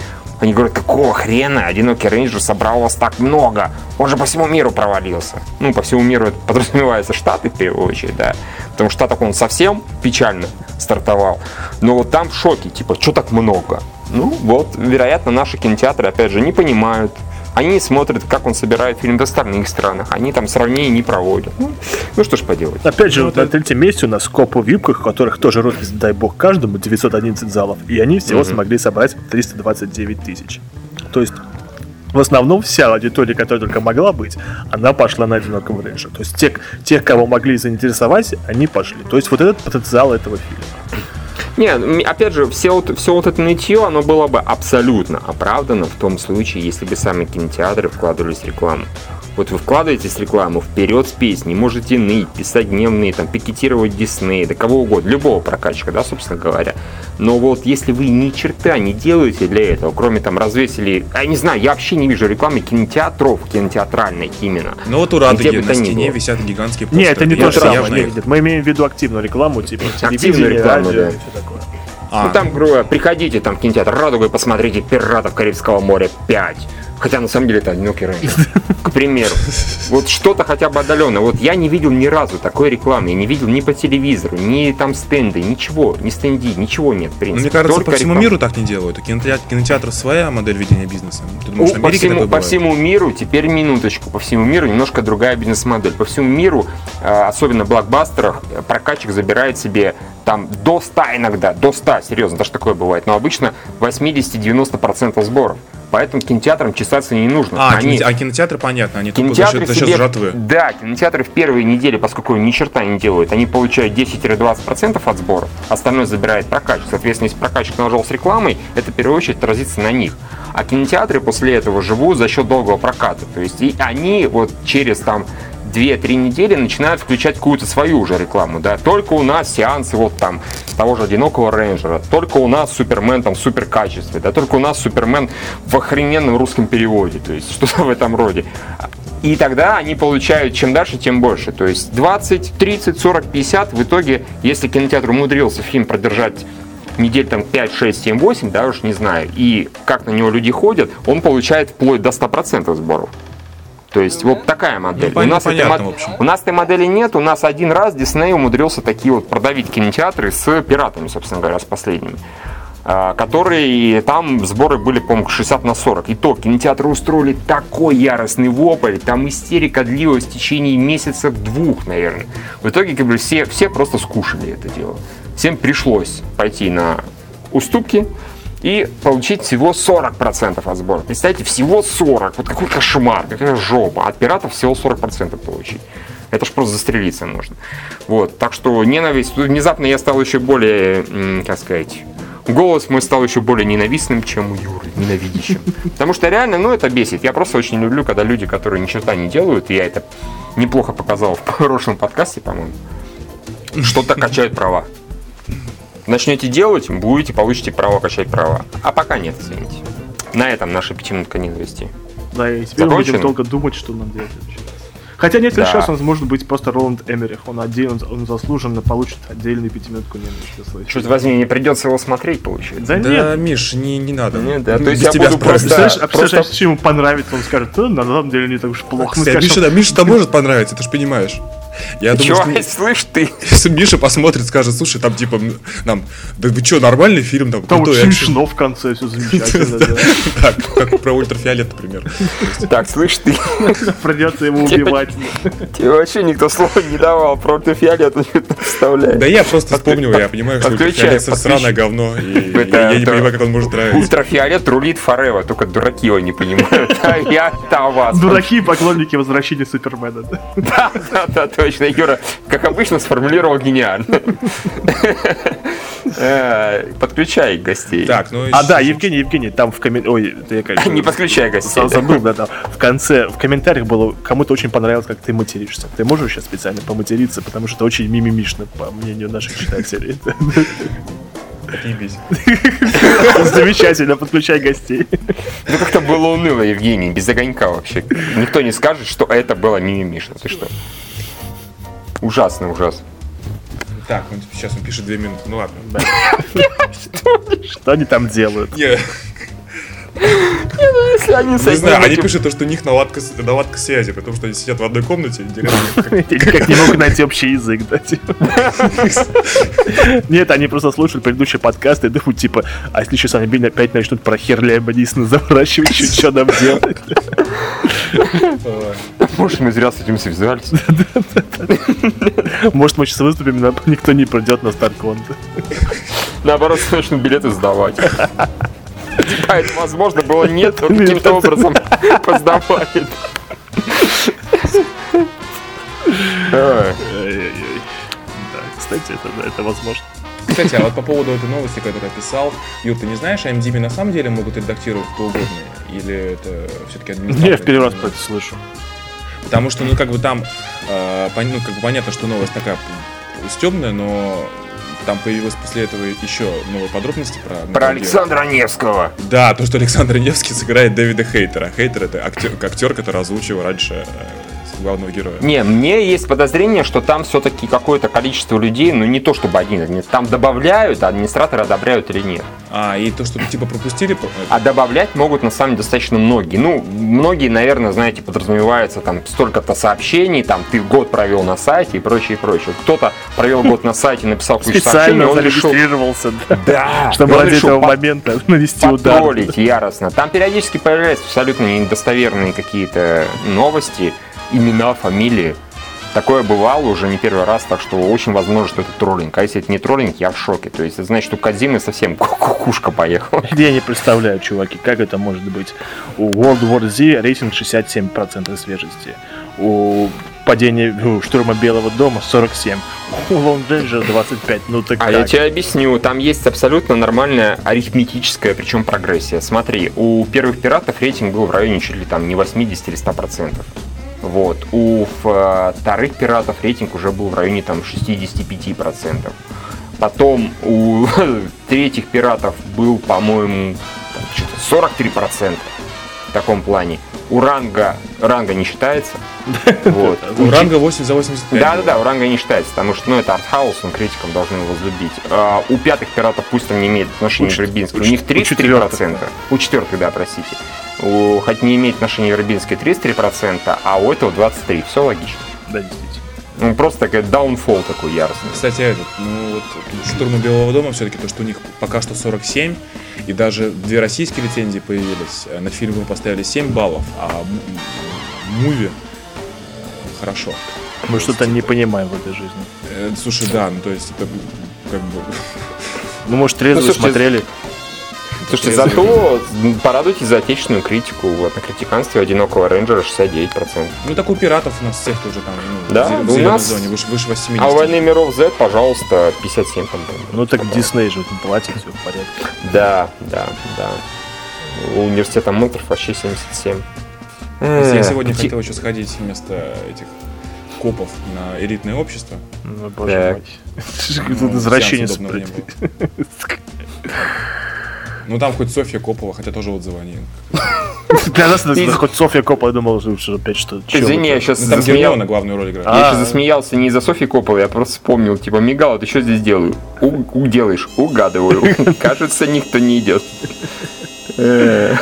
Они говорят, какого хрена одинокий рейнджер собрал вас так много? Он же по всему миру провалился. Ну, по всему миру это <laughs> подразумевается Штаты в первую очередь, да. Потому что Штатах он совсем печально стартовал. Но вот там в шоке, типа, что так много? Ну, вот, вероятно, наши кинотеатры, опять же, не понимают, они не смотрят, как он собирает фильм в остальных странах. Они там сравнений не проводят. Ну, ну что ж поделать. Опять же, вот на третьем месте у нас Копы в юбках, у которых тоже розница, дай бог, каждому 911 залов. И они всего смогли собрать 329 тысяч. То есть, в основном вся аудитория, которая только могла быть, она пошла на одинокого рейнджера. То есть, тех, тех, кого могли заинтересовать, они пошли. То есть, вот этот потенциал этого фильма. Не, м, опять же, все вот, все вот это нытье, оно было бы абсолютно оправдано в том случае, если бы сами кинотеатры вкладывались в рекламу. Вот вы вкладываетесь в рекламу вперед с песней, можете ныть, писать дневные, там, пикетировать Дисней, да кого угодно, любого прокачка, да, собственно говоря. Но вот если вы ни черта не делаете для этого, кроме там развесили, я не знаю, я вообще не вижу рекламы кинотеатров, кинотеатральной именно. Ну вот у бы на стене было. висят гигантские Не, постеры. это не то же самое. нет, мы имеем в виду активную рекламу, типа Активную рекламу, радио да. и все такое. А, Ну там, грубо приходите там в кинотеатр Радуга и посмотрите «Пиратов Карибского моря 5». Хотя на самом деле это одинокий рейнджер. К примеру. Вот что-то хотя бы отдаленное. Вот я не видел ни разу такой рекламы. Я не видел ни по телевизору, ни там стенды, ничего. Ни стенди, ничего нет, в принципе. мне кажется, Только по всему реклама. миру так не делают. Кинотеатр, кинотеатр своя модель ведения бизнеса. Ты думаешь, в по, всему, по всему миру, теперь минуточку, по всему миру немножко другая бизнес-модель. По всему миру, э, особенно в блокбастерах, э, прокатчик забирает себе там до 100 иногда, до 100, серьезно, даже такое бывает, но обычно 80-90% сборов. Поэтому кинотеатрам чесаться не нужно. А, Они- а кинотеатры понятно, они только за Кинотеатры счет, за счет себе, жратвы. да, кинотеатры в первые недели, поскольку ни черта не делают, они получают 10-20% от сборов, остальное забирает прокатчик. Соответственно, если прокатчик нажал с рекламой, это в первую очередь отразится на них. А кинотеатры после этого живут за счет долгого проката. То есть и они вот через там 2-3 недели начинают включать какую-то свою уже рекламу, да, только у нас сеансы вот там того же одинокого рейнджера, только у нас Супермен там в супер да, только у нас Супермен в охрененном русском переводе, то есть <laughs> что-то в этом роде. И тогда они получают чем дальше, тем больше. То есть 20, 30, 40, 50. В итоге, если кинотеатр умудрился фильм продержать недель там 5, 6, 7, 8, да, уж не знаю, и как на него люди ходят, он получает вплоть до 100% сборов. То есть вот такая модель. Ну, у, нас понятно, этой, общем. у нас этой модели нет. У нас один раз Дисней умудрился такие вот продавить кинотеатры с пиратами, собственно говоря, с последними. А, Которые там сборы были, по-моему, 60 на 40. И то кинотеатры устроили такой яростный вопль, там истерика длилась в течение месяцев двух, наверное. В итоге как бы все, все просто скушали это дело. Всем пришлось пойти на уступки, и получить всего 40% от сбора. Представьте, всего 40. Вот какой кошмар, какая жопа. От пиратов всего 40% получить. Это ж просто застрелиться можно. Вот, так что ненависть. Тут внезапно я стал еще более, как сказать, голос мой стал еще более ненавистным, чем у Юры, ненавидящим. Потому что реально, ну, это бесит. Я просто очень люблю, когда люди, которые ни черта не делают, и я это неплохо показал в <laughs> прошлом подкасте, по-моему, что-то качают права. Начнете делать, будете, получите право качать права. А пока нет, извините. На этом наша пятиминутка ненависти. Да, и теперь мы Закончено? будем долго думать, что нам делать вообще. Хотя нет, Да. сейчас он может быть просто Роланд Эмерих. Он отдельно, он заслуженно получит отдельную пятиминутку ненависти Черт возьми, не придется его смотреть, получается. Да, Да, нет. Миш, не, не надо. Нет, да, то Без есть я тебя буду справимся. просто- а просто- если ему понравится, он скажет, «Да, на самом деле не так уж плохо. Мы Кстати, скажем, Миша, да, Миша там может понравиться, ты же понимаешь. Я думаю, Чего, что <laughs> слышь ты? если Миша посмотрит, скажет, слушай, там типа нам, да вы что, нормальный фильм, там Там экшен». смешно в конце, все замечательно. <laughs> Так, как про ультрафиолет, например. Так, слышь ты, <laughs> Придется его убивать. тебе вообще никто слова не давал про ультрафиолет, он что-то вставляет. Да я просто вспомнил, я понимаю, что ультрафиолет сраное говно, и Это- я я не понимаю, как он может нравиться. Ультрафиолет рулит Форева, только дураки его не понимают. Я-то о вас. Дураки и поклонники возвращения Супермена. да. Да, да, Юра, как обычно, сформулировал гениально. Э, Подключай гостей. Так, ну А, да, Евгений, Евгений, там в комментариях... Ой, я, конечно... Не подключай гостей. за- Забыл, да, да. В конце, в комментариях было, кому-то очень понравилось, как ты материшься. Ты можешь сейчас специально поматериться, потому что это очень мимимишно, по мнению наших читателей. Отъебись. Замечательно, подключай гостей. Ну как-то было уныло, Евгений, без огонька вообще. Никто не скажет, что это было мимимишно. Ты что? Ужасно, ужасно. Так, он сейчас он пишет две минуты, ну ладно. <laughs> Что они там делают? <laughs> Они не знаю, они пишут то, что у них наладка, наладка связи, потому что они сидят в одной комнате, интересно, <laughs> как- не могут найти общий язык, да, типа. Нет, они просто слушают предыдущие подкасты и думают, типа, а если сейчас они опять начнут про Херли Мэдисона заворачивать, что- нам делать? Может, мы зря с этим связались. <laughs> Может, мы сейчас выступим, но никто не придет на Старкон. Наоборот, начнут билеты сдавать. Типа, это возможно было нет, но каким-то образом. Ай-яй-яй. Да, кстати, это, да, это возможно. Кстати, а вот по поводу этой новости, которую я писал, Юр, ты не знаешь, IMDb на самом деле могут редактировать кто угодно? Или это все-таки администраторы? Я в первый раз про это слышу. Потому что, ну, как бы там, э, пон- ну, как бы понятно, что новость такая стебная, но там появилось после этого еще новые подробности про... Про Gear. Александра Невского. Да, то, что Александр Невский сыграет Дэвида Хейтера. Хейтер это актер, актер который озвучил раньше э, главного героя. Не, мне есть подозрение, что там все-таки какое-то количество людей, ну не то чтобы один, там добавляют, а администраторы одобряют или нет. А, и то, что типа пропустили... А добавлять могут на самом деле достаточно многие. Ну, многие, наверное, знаете, подразумевается там столько-то сообщений, там ты год провел на сайте и прочее, и прочее. Кто-то провел год на сайте, написал кучу сообщений, он решил... зарегистрировался, да, Да, чтобы ради решил этого момента нанести удар. потроллить яростно. Там периодически появляются абсолютно недостоверные какие-то новости, имена, фамилии. Такое бывало уже не первый раз, так что очень возможно, что это троллинг. А если это не троллинг, я в шоке. То есть это значит, что Кадзимы совсем кукушка поехала. <laughs> Я не представляю, чуваки, как это может быть. У World War Z рейтинг 67% свежести. У падения у штурма Белого дома 47. У Ranger 25. Ну так А как? я тебе объясню, там есть абсолютно нормальная арифметическая, причем прогрессия. Смотри, у первых пиратов рейтинг был в районе чуть ли там не 80 или 100 процентов. Вот. У вторых пиратов рейтинг уже был в районе там 65%. Потом у <laughs> третьих пиратов был, по-моему, там что-то 43% в таком плане. У ранга, ранга не считается. <laughs> Вот. У ранга 8 за 85. Да, да, да, у ранга не считается, потому что ну, это артхаус, он критикам должны его возлюбить. А, у пятых пиратов пусть там не имеет отношения к Рыбинской. у них чет- у четвертых, 33%. У четвертых, да, простите. У, хоть не имеет отношения к Рыбинской 33%, а у этого 23%. Все логично. Да, действительно. Ну, просто такой даунфол такой яростный. Кстати, этот, ну вот штурму Белого дома все-таки то, что у них пока что 47, и даже две российские лицензии появились. Э, На фильм мы поставили 7 баллов, а муви э, хорошо. Мы что-то не понимаем в этой жизни. Э, Слушай, да, ну то есть это как бы... <laughs> Ну, может, трезво Ну, смотрели. Слушайте, зато порадуйтесь за отечественную критику. Вот на критиканстве одинокого рейнджера 69%. Ну так у пиратов у нас всех тоже там ну, Да, в в у зеленой нас- зоне выше, выше 80. А у «Войны миров Z», пожалуйста, 57 там. Ну, так Дисней же платит, все в порядке. Да, да, да. У университета монстров вообще 77. Я Э, сегодня те- хотел еще сходить вместо этих копов на элитное общество. Ну, боже мой. <laughs> Ну, <laughs> Ну там хоть Софья Копова, хотя тоже отзывы они. <laughs> Для нас хоть Софья Копа, я думал, что опять что Извини, я сейчас Ну, там. Гермиона главную роль играет. А. Я сейчас засмеялся не из-за Софьи Копполы, я просто вспомнил, типа, мигал, ты что здесь делаю? Делаешь, угадываю. <laughs> Кажется, никто не идет. Э.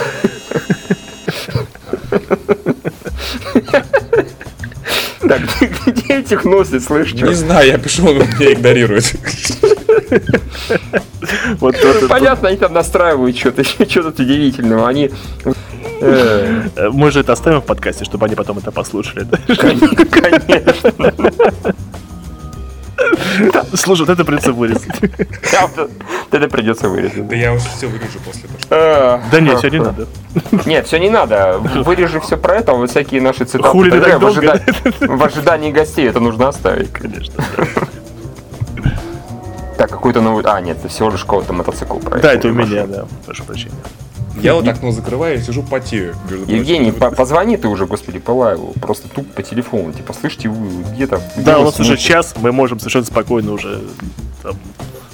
Так, где этих носит, слышишь? Не знаю, я пишу, он меня игнорирует. Вот Понятно, они там настраивают что-то, <laughs> что-то удивительного. Они... Э, Мы же это оставим в подкасте, чтобы они потом это послушали. Конечно. Слушай, вот это придется вырезать. Это придется вырезать. Да я уже все вырежу после того. А, Да нет, все не надо. Нет, все не надо. Вырежи все про это, вот всякие наши цитаты. Хули ты так в, долго? в ожидании гостей это нужно оставить. Конечно. Так, какой-то новый... А, нет, это всего лишь кого-то мотоцикл. Да, это у меня, да. Прошу прощения. Я вот окно закрываю и сижу потею. Евгений, по- позвони ты уже, господи, по лайву. Просто тупо по телефону. Типа, слышите, вы где-то... Да, у нас уже час, мы можем совершенно спокойно уже там,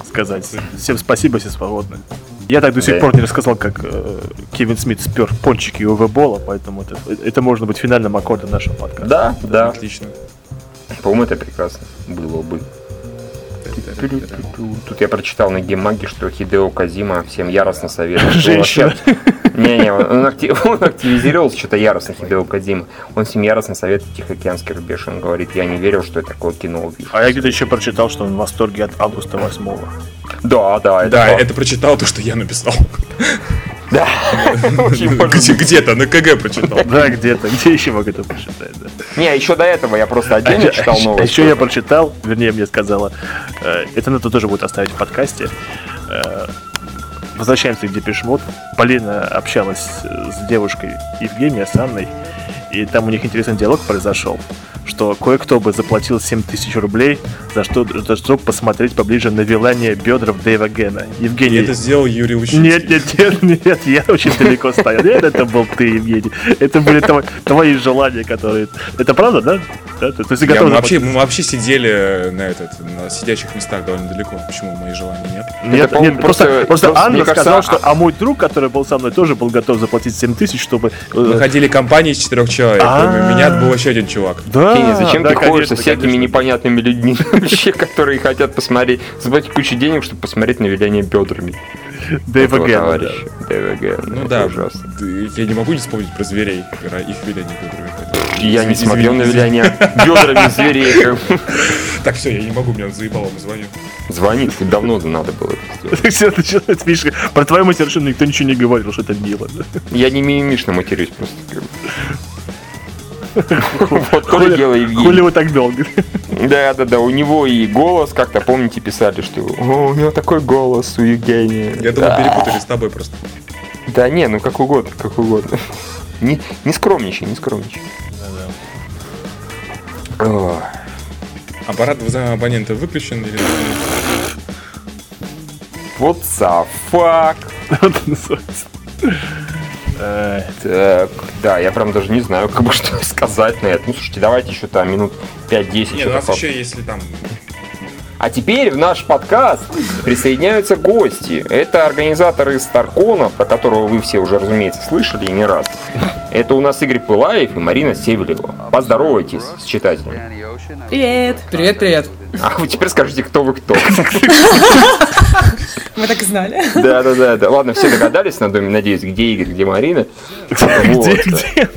сказать. Всем спасибо, все свободны. Я так до сих Да. пор не рассказал, как э, Кевин Смит спер пончики у Бола, поэтому это, это может быть финальным аккордом нашего подкаста. Да, да. Отлично. По-моему, это прекрасно было бы. Тут я прочитал на геймаге, что Хидео Казима всем яростно советует. Женщина. Не-не, он, акти- <laughs> он активизировался что-то яростно, Хидео Кадима. Он всем яростно советует Тихоокеанский рубеж. Он говорит, я не верил, что я такое кино увижу. А я где-то еще прочитал, что он в восторге от августа 8 Да, да, это Да, факт. это прочитал то, что я написал. Да. Где- Где-то на КГ прочитал. Да, где-то. Где еще мог это прочитать? Не, еще до этого я просто А отдельно читал а новость. еще я прочитал, вернее, мне сказала, э, это надо тоже будет оставить в подкасте. Э, Возвращаемся к Депешмот. Полина общалась э, с девушкой Евгения, с Анной, и там у них интересный диалог произошел, что кое-кто бы заплатил 7 тысяч рублей за что, за что посмотреть поближе на вилание бедров Дэйва Гена. И Евгений... это сделал Юрий Ущинский. Нет, нет, нет, нет, я очень далеко стоял. Нет, это был ты, Евгений. Это были тво- твои желания, которые... Это правда, да? Да, ты, то есть Я- мы, вообще, мы вообще сидели на, этот, на сидящих местах довольно далеко. Почему мои желания нет? Нет, по-моему, нет, просто, просто- просто, Анна кажется, сказала, а- что а мой друг, который был со мной, тоже был готов заплатить 7 тысяч, чтобы... э, Мы ходили компанией из четырех человек. А. Кроме меня был еще один чувак. Да, Кенни, зачем ты ходишь со всякими непонятными людьми <laughs> вообще, которые хотят посмотреть, заплатить кучу денег, чтобы посмотреть на виляние бедрами? Дэйва товарища. Дэйва. Ну да, ужасно. я не могу не вспомнить про зверей, их виляние бедрами, Я не смотрел на виляние бедрами зверей. <laughs> Так, все, я не могу, меня заебало, звоню. Звонит, ты давно надо было это сделать. Все начинает, видишь, про твою мать совершенно никто ничего не говорил, что это мило. да. Я не мимимишно матерюсь просто. Вот то ли дело Хули Евгений. вы так долго? Да, да, да, у него и голос, как-то помните, писали, что «О, у него такой голос у Евгения. Я думал, Да. перепутали с тобой просто. Да не, ну как угодно, как угодно. Не, не скромничай, не скромничай. О, Аппарат за абонента выключен или Вот the fuck. <laughs> Э, Так, да, я прям даже не знаю, как бы <laughs> что сказать на это. Ну, слушайте, давайте еще там минут 5-10. Не, что-то у нас еще, если там... А теперь в наш подкаст присоединяются гости. Это организаторы Старкона, про которого вы все уже, разумеется, слышали и не раз. Это у нас Игорь Пылаев и Марина Севелева. Поздоровайтесь с читателями. Привет! Привет, привет. А вы теперь скажите, кто вы кто. Мы так и знали. Да, да, да, да. Ладно, все догадались, надо- надеюсь, где Игорь, где Марина. Где, где?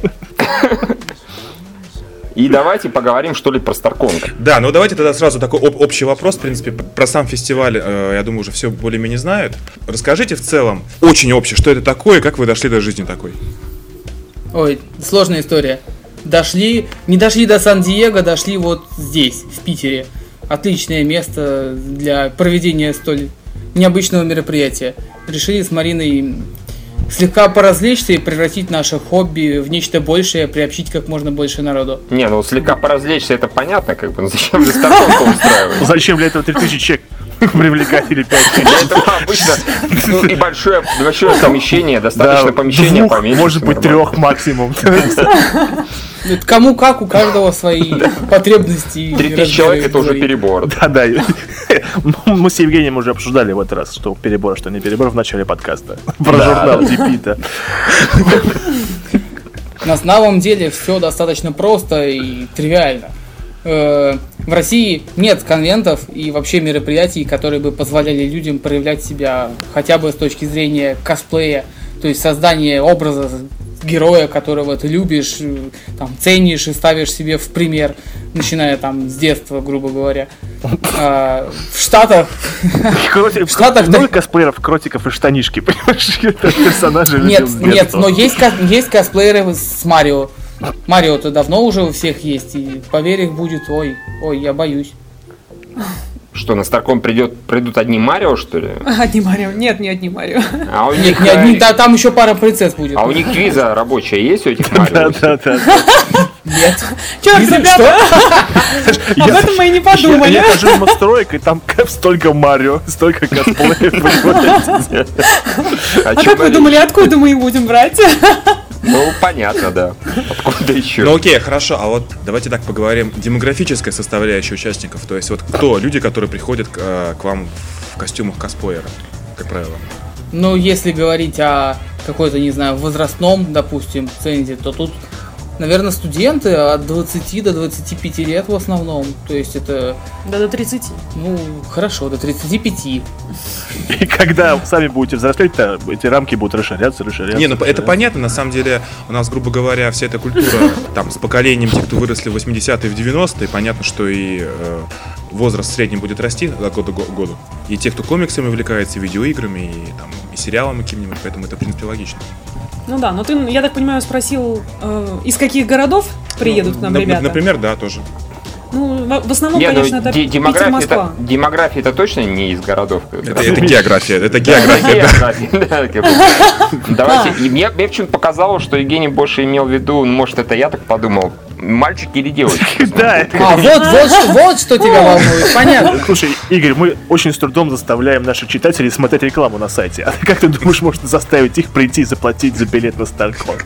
И давайте поговорим, что ли, про Старкон. Да, ну давайте тогда сразу такой об- общий вопрос, в принципе, про сам фестиваль, э, я думаю, уже все более-менее знают. Расскажите в целом, очень общее, что это такое, как вы дошли до жизни такой? Ой, сложная история. Дошли, не дошли до Сан-Диего, дошли вот здесь, в Питере. Отличное место для проведения столь необычного мероприятия. Решили с Мариной слегка поразвлечься и превратить наше хобби в нечто большее, приобщить как можно больше народу. Не, ну слегка поразвлечься, это понятно, как бы, но зачем же Старкон устраивать? Зачем для этого 3000 человек <laughs> привлекать или 5 Для этого обычно ну, и большое, большое помещение, достаточно помещения поменьше. может быть, трех максимум. <laughs> Это Кому как, у каждого свои потребности. и Три тысячи человек это уже перебор. Да, да. <laughs> Мы с Евгением уже обсуждали в этот раз, что перебор, что не перебор в начале подкаста. Про журнал Дипита. На самом деле все достаточно просто и тривиально. В России нет конвентов и вообще мероприятий, которые бы позволяли людям проявлять себя хотя бы с точки зрения косплея, то есть создание образа героя, которого ты любишь, э, там, ценишь и ставишь себе в пример, начиная там с детства, грубо говоря. А, В Штатах <laughs> В Штатах так- косплееров, кротиков и штанишки, <laughs> понимаешь? Это персонажи Нет, нет, но есть, есть косплееры с Марио. Марио-то давно уже у всех есть, и поверь, их будет, ой, ой, я боюсь. Что, на Старкон придет, придут одни Марио, что ли? Одни Марио. Нет, не одни Марио. А у Нет, них, не одни, э, да, там еще пара принцесс будет. а у них виза рабочая есть у этих Да, Марио? да, да. Нет. Чё, Виза- ребята, Я- об этом мы и не подумали. я хожу в Мостройк, и там <laughs> столько Марио, столько косплеев? <laughs> А чё как вы думали, откуда мы их будем брать? Ну, понятно, да. Откуда еще? Ну окей, хорошо, а вот давайте так поговорим, демографическая составляющая участников, то есть вот кто люди, которые приходят к, э, к вам в костюмах косплеера, как правило? Ну, если говорить о какой-то, не знаю, возрастном, допустим, цензе, то тут, наверное, студенты от 20 до 25 лет в основном. То есть это, Да до 30. ну, хорошо, до 35. И когда сами будете взрослеть, то эти рамки будут расширяться, расширяться. Не, ну это понятно, на самом деле у нас, грубо говоря, вся эта культура <laughs> там с поколением тех, кто выросли в 80-е, в 90-е, понятно, что и э, возраст в среднем будет расти от года к году. И те, кто комиксами увлекается, видеоиграми, и, там, и сериалами какими-нибудь, поэтому это, в принципе, логично. Ну да, но ты, я так понимаю, спросил, э, из каких городов приедут к нам Нап- ребята? Например, да, тоже. Ну, в, основном, Не, ну, конечно, это де- Питер, демография, Москва. это, демография это точно не из городов. Это, это география, это география. <laughs> Давайте. И мне, мне почему-то показалось, что Евгений больше имел в виду, ну, может, это я так подумал, мальчики или девочки. <laughs> Да, это А, вот, вот, что- вот что тебя волнует, <laughs> понятно. Слушай, Игорь, мы очень с трудом заставляем наших читателей смотреть рекламу на сайте. А как ты думаешь, можно заставить их прийти и заплатить за билет на Старкон?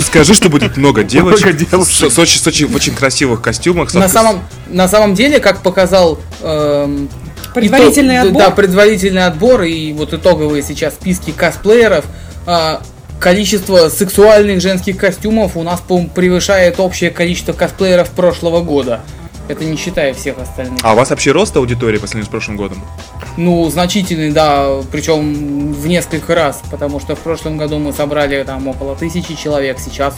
Скажи, что будет много девочек, Много девушек. с, с очень, с очень- в очень красивых костюмах. На самом, на самом деле, как показал эм, Предварительный отбор. Да, предварительный отбор и вот итоговые сейчас списки косплееров. Количество сексуальных женских костюмов у нас, по-моему, превышает общее количество косплееров прошлого года. Это не считая всех остальных. А у вас вообще рост аудитории по сравнению с прошлым годом? Ну, значительный, да, причем в несколько раз, потому что в прошлом году мы собрали там около тысячи человек, сейчас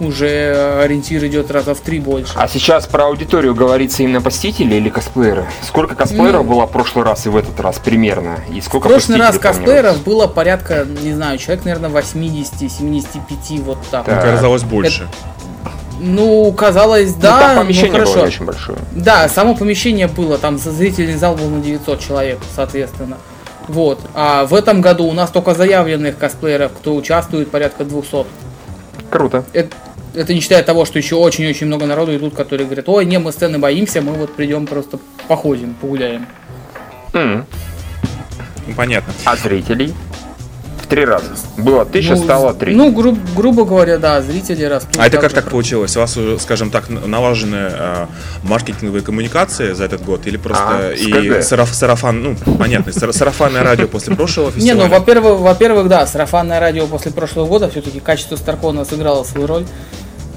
уже ориентир идет раза в три больше. А сейчас про аудиторию говорится именно посетители или косплееры? Сколько косплееров Ну. было в прошлый раз и в этот раз примерно? И В сколько прошлый раз косплееров было порядка, не знаю, человек, наверное, 80-75, вот так. Так. Казалось больше. Ну, казалось, Ну, да, там ну, помещение было хорошо. не очень большое. Да, само помещение было, там за- зрительный зал был на 900 человек, соответственно. Вот. А в этом году у нас только заявленных косплееров, кто участвует, порядка 200. Круто. Это, это не считая того, что еще очень-очень много народу идут, которые говорят, ой, не, мы сцены боимся, мы вот придем просто походим, погуляем. Ну, понятно. А зрителей? три раза. Было тысяча, Ну, стало три. Ну, гру- грубо говоря, да, зрители растут. А это как же. так получилось? У вас, скажем так, налажены э, маркетинговые коммуникации за этот год? Или просто А, и сараф- сарафан, ну, понятно, сара- сарафанное радио после прошлого <laughs> Не, фестиваля? ну, во-первых, во-первых, да, сарафанное радио после прошлого года все-таки качество Старкона сыграло свою роль,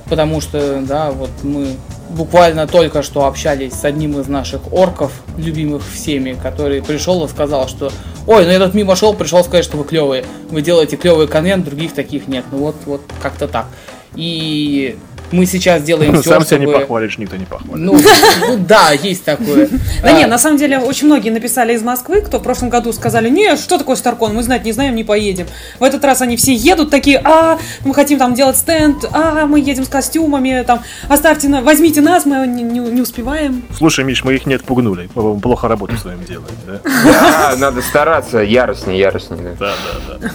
потому что, да, вот мы буквально только что общались с одним из наших орков, любимых всеми, который пришел и сказал, что ой, ну я тут мимо шел, пришел сказать, что вы клевые, вы делаете клевый конвент, других таких нет, ну вот, вот как-то так. И мы сейчас делаем все, Сам себя не похвалишь, никто не похвалит. Ну, ну да, есть такое. Да А, не, на самом деле очень многие написали из Москвы, кто в прошлом году сказали, не, что такое Старкон, мы знать не знаем, не поедем. В этот раз они все едут такие, а, мы хотим там делать стенд, а, мы едем с костюмами, там, оставьте, на, возьмите нас, мы не, не- не успеваем. Слушай, Миш, мы их не отпугнули. Мы плохо работу своим делаем, да? Да, надо стараться, яростнее, яростнее. Да, да, да.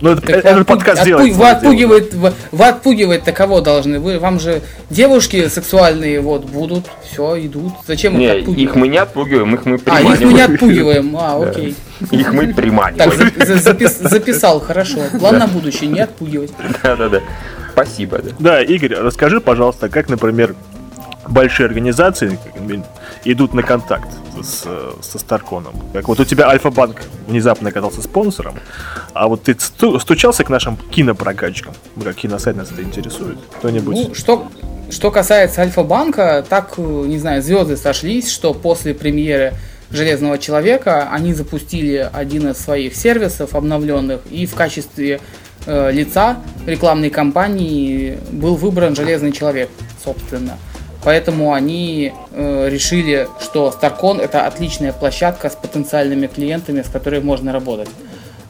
Ну, это, Так это подкаст отпу- делает. Вы отпугивает, вы, вы отпугивать-то кого должны? Вы, вам же девушки сексуальные вот будут, все, идут. Зачем их Не, отпугивать? их мы не отпугиваем, их мы а, их мы не приманиваем. отпугиваем. А, окей. Их мы Так, приманиваем. за- за- запис- записал, хорошо. План на будущее, не отпугивать. Да-да-да. Спасибо, да. Да, Игорь, расскажи, пожалуйста, как, например, большие организации идут на контакт с, со Старконом. Как вот у тебя Альфа-банк внезапно оказался спонсором, а вот ты сту- стучался к нашим кинопрокатчикам? Ну, Как киносайт нас это интересует? Кто-нибудь? Ну, что, что касается Альфа-банка, так, не знаю, звезды сошлись, что после премьеры Железного человека они запустили один из своих сервисов обновленных, и в качестве э, лица рекламной кампании был выбран Железный человек, собственно. Поэтому они э, решили, что Starcon это отличная площадка с потенциальными клиентами, с которыми можно работать.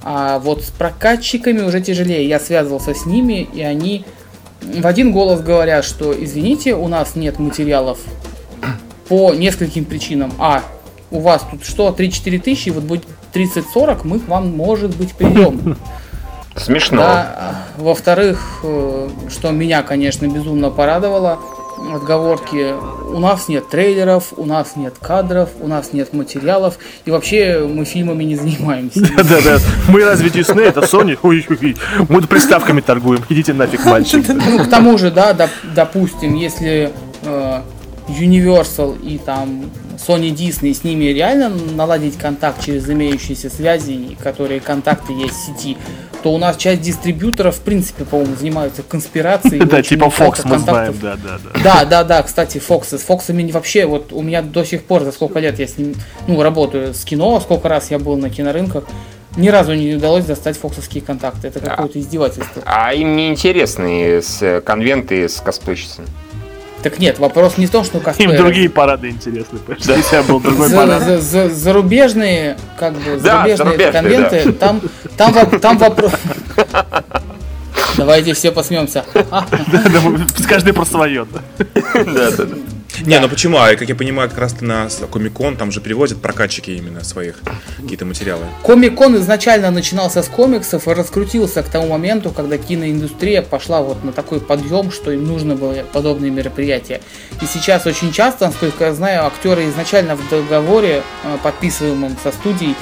А вот с прокатчиками уже тяжелее. Я связывался с ними, и они в один голос говорят, что извините, у нас нет материалов по нескольким причинам. А, у вас тут что, 3-4 тысячи, вот будет 30-40, мы к вам, может быть, придем. Смешно. Да, во-вторых, э, что меня, конечно, безумно порадовало, отговорки, у нас нет трейлеров, у нас нет кадров, у нас нет материалов, и вообще мы фильмами не занимаемся. <laughs> Да-да-да. Мы разве Disney, это Sony? Мы приставками торгуем. Идите нафиг, мальчик. <laughs> Ну, к тому же, да, доп- допустим, если э, Universal и там Sony Disney с ними реально наладить контакт через имеющиеся связи, которые контакты есть в сети, то у нас часть дистрибьюторов, в принципе, по-моему, занимаются конспирацией. <laughs> Да, типа Fox мы контактов. знаем, да-да-да. Да, да, да, кстати, Фоксы. С Фоксами не- вообще, вот у меня до сих пор, за сколько лет я с ним, ну, работаю с кино, сколько раз я был на кинорынках, ни разу не удалось достать фоксовские контакты. Это какое-то издевательство. А им не интересны с э, конвенты с косплейщицами. Так нет, вопрос не в том, что Им косплееры. другие парады интересны. что Если был другой За- парад. за- за- зарубежные, как бы, Да, зарубежные зарубежные, конвенты, там, там, во- там вопрос... Давайте все посмемся. Да, мы- Каждый про свое. да. Да-да-да. Не, ну почему? А как я понимаю, как раз на Комикон там же привозят прокатчики именно своих какие-то материалы. Комик-кон изначально начинался с комиксов и раскрутился к тому моменту, когда киноиндустрия пошла вот на такой подъем, что им нужно было подобные мероприятия. И сейчас очень часто, насколько я знаю, актеры изначально в договоре, э, подписываемом со студией,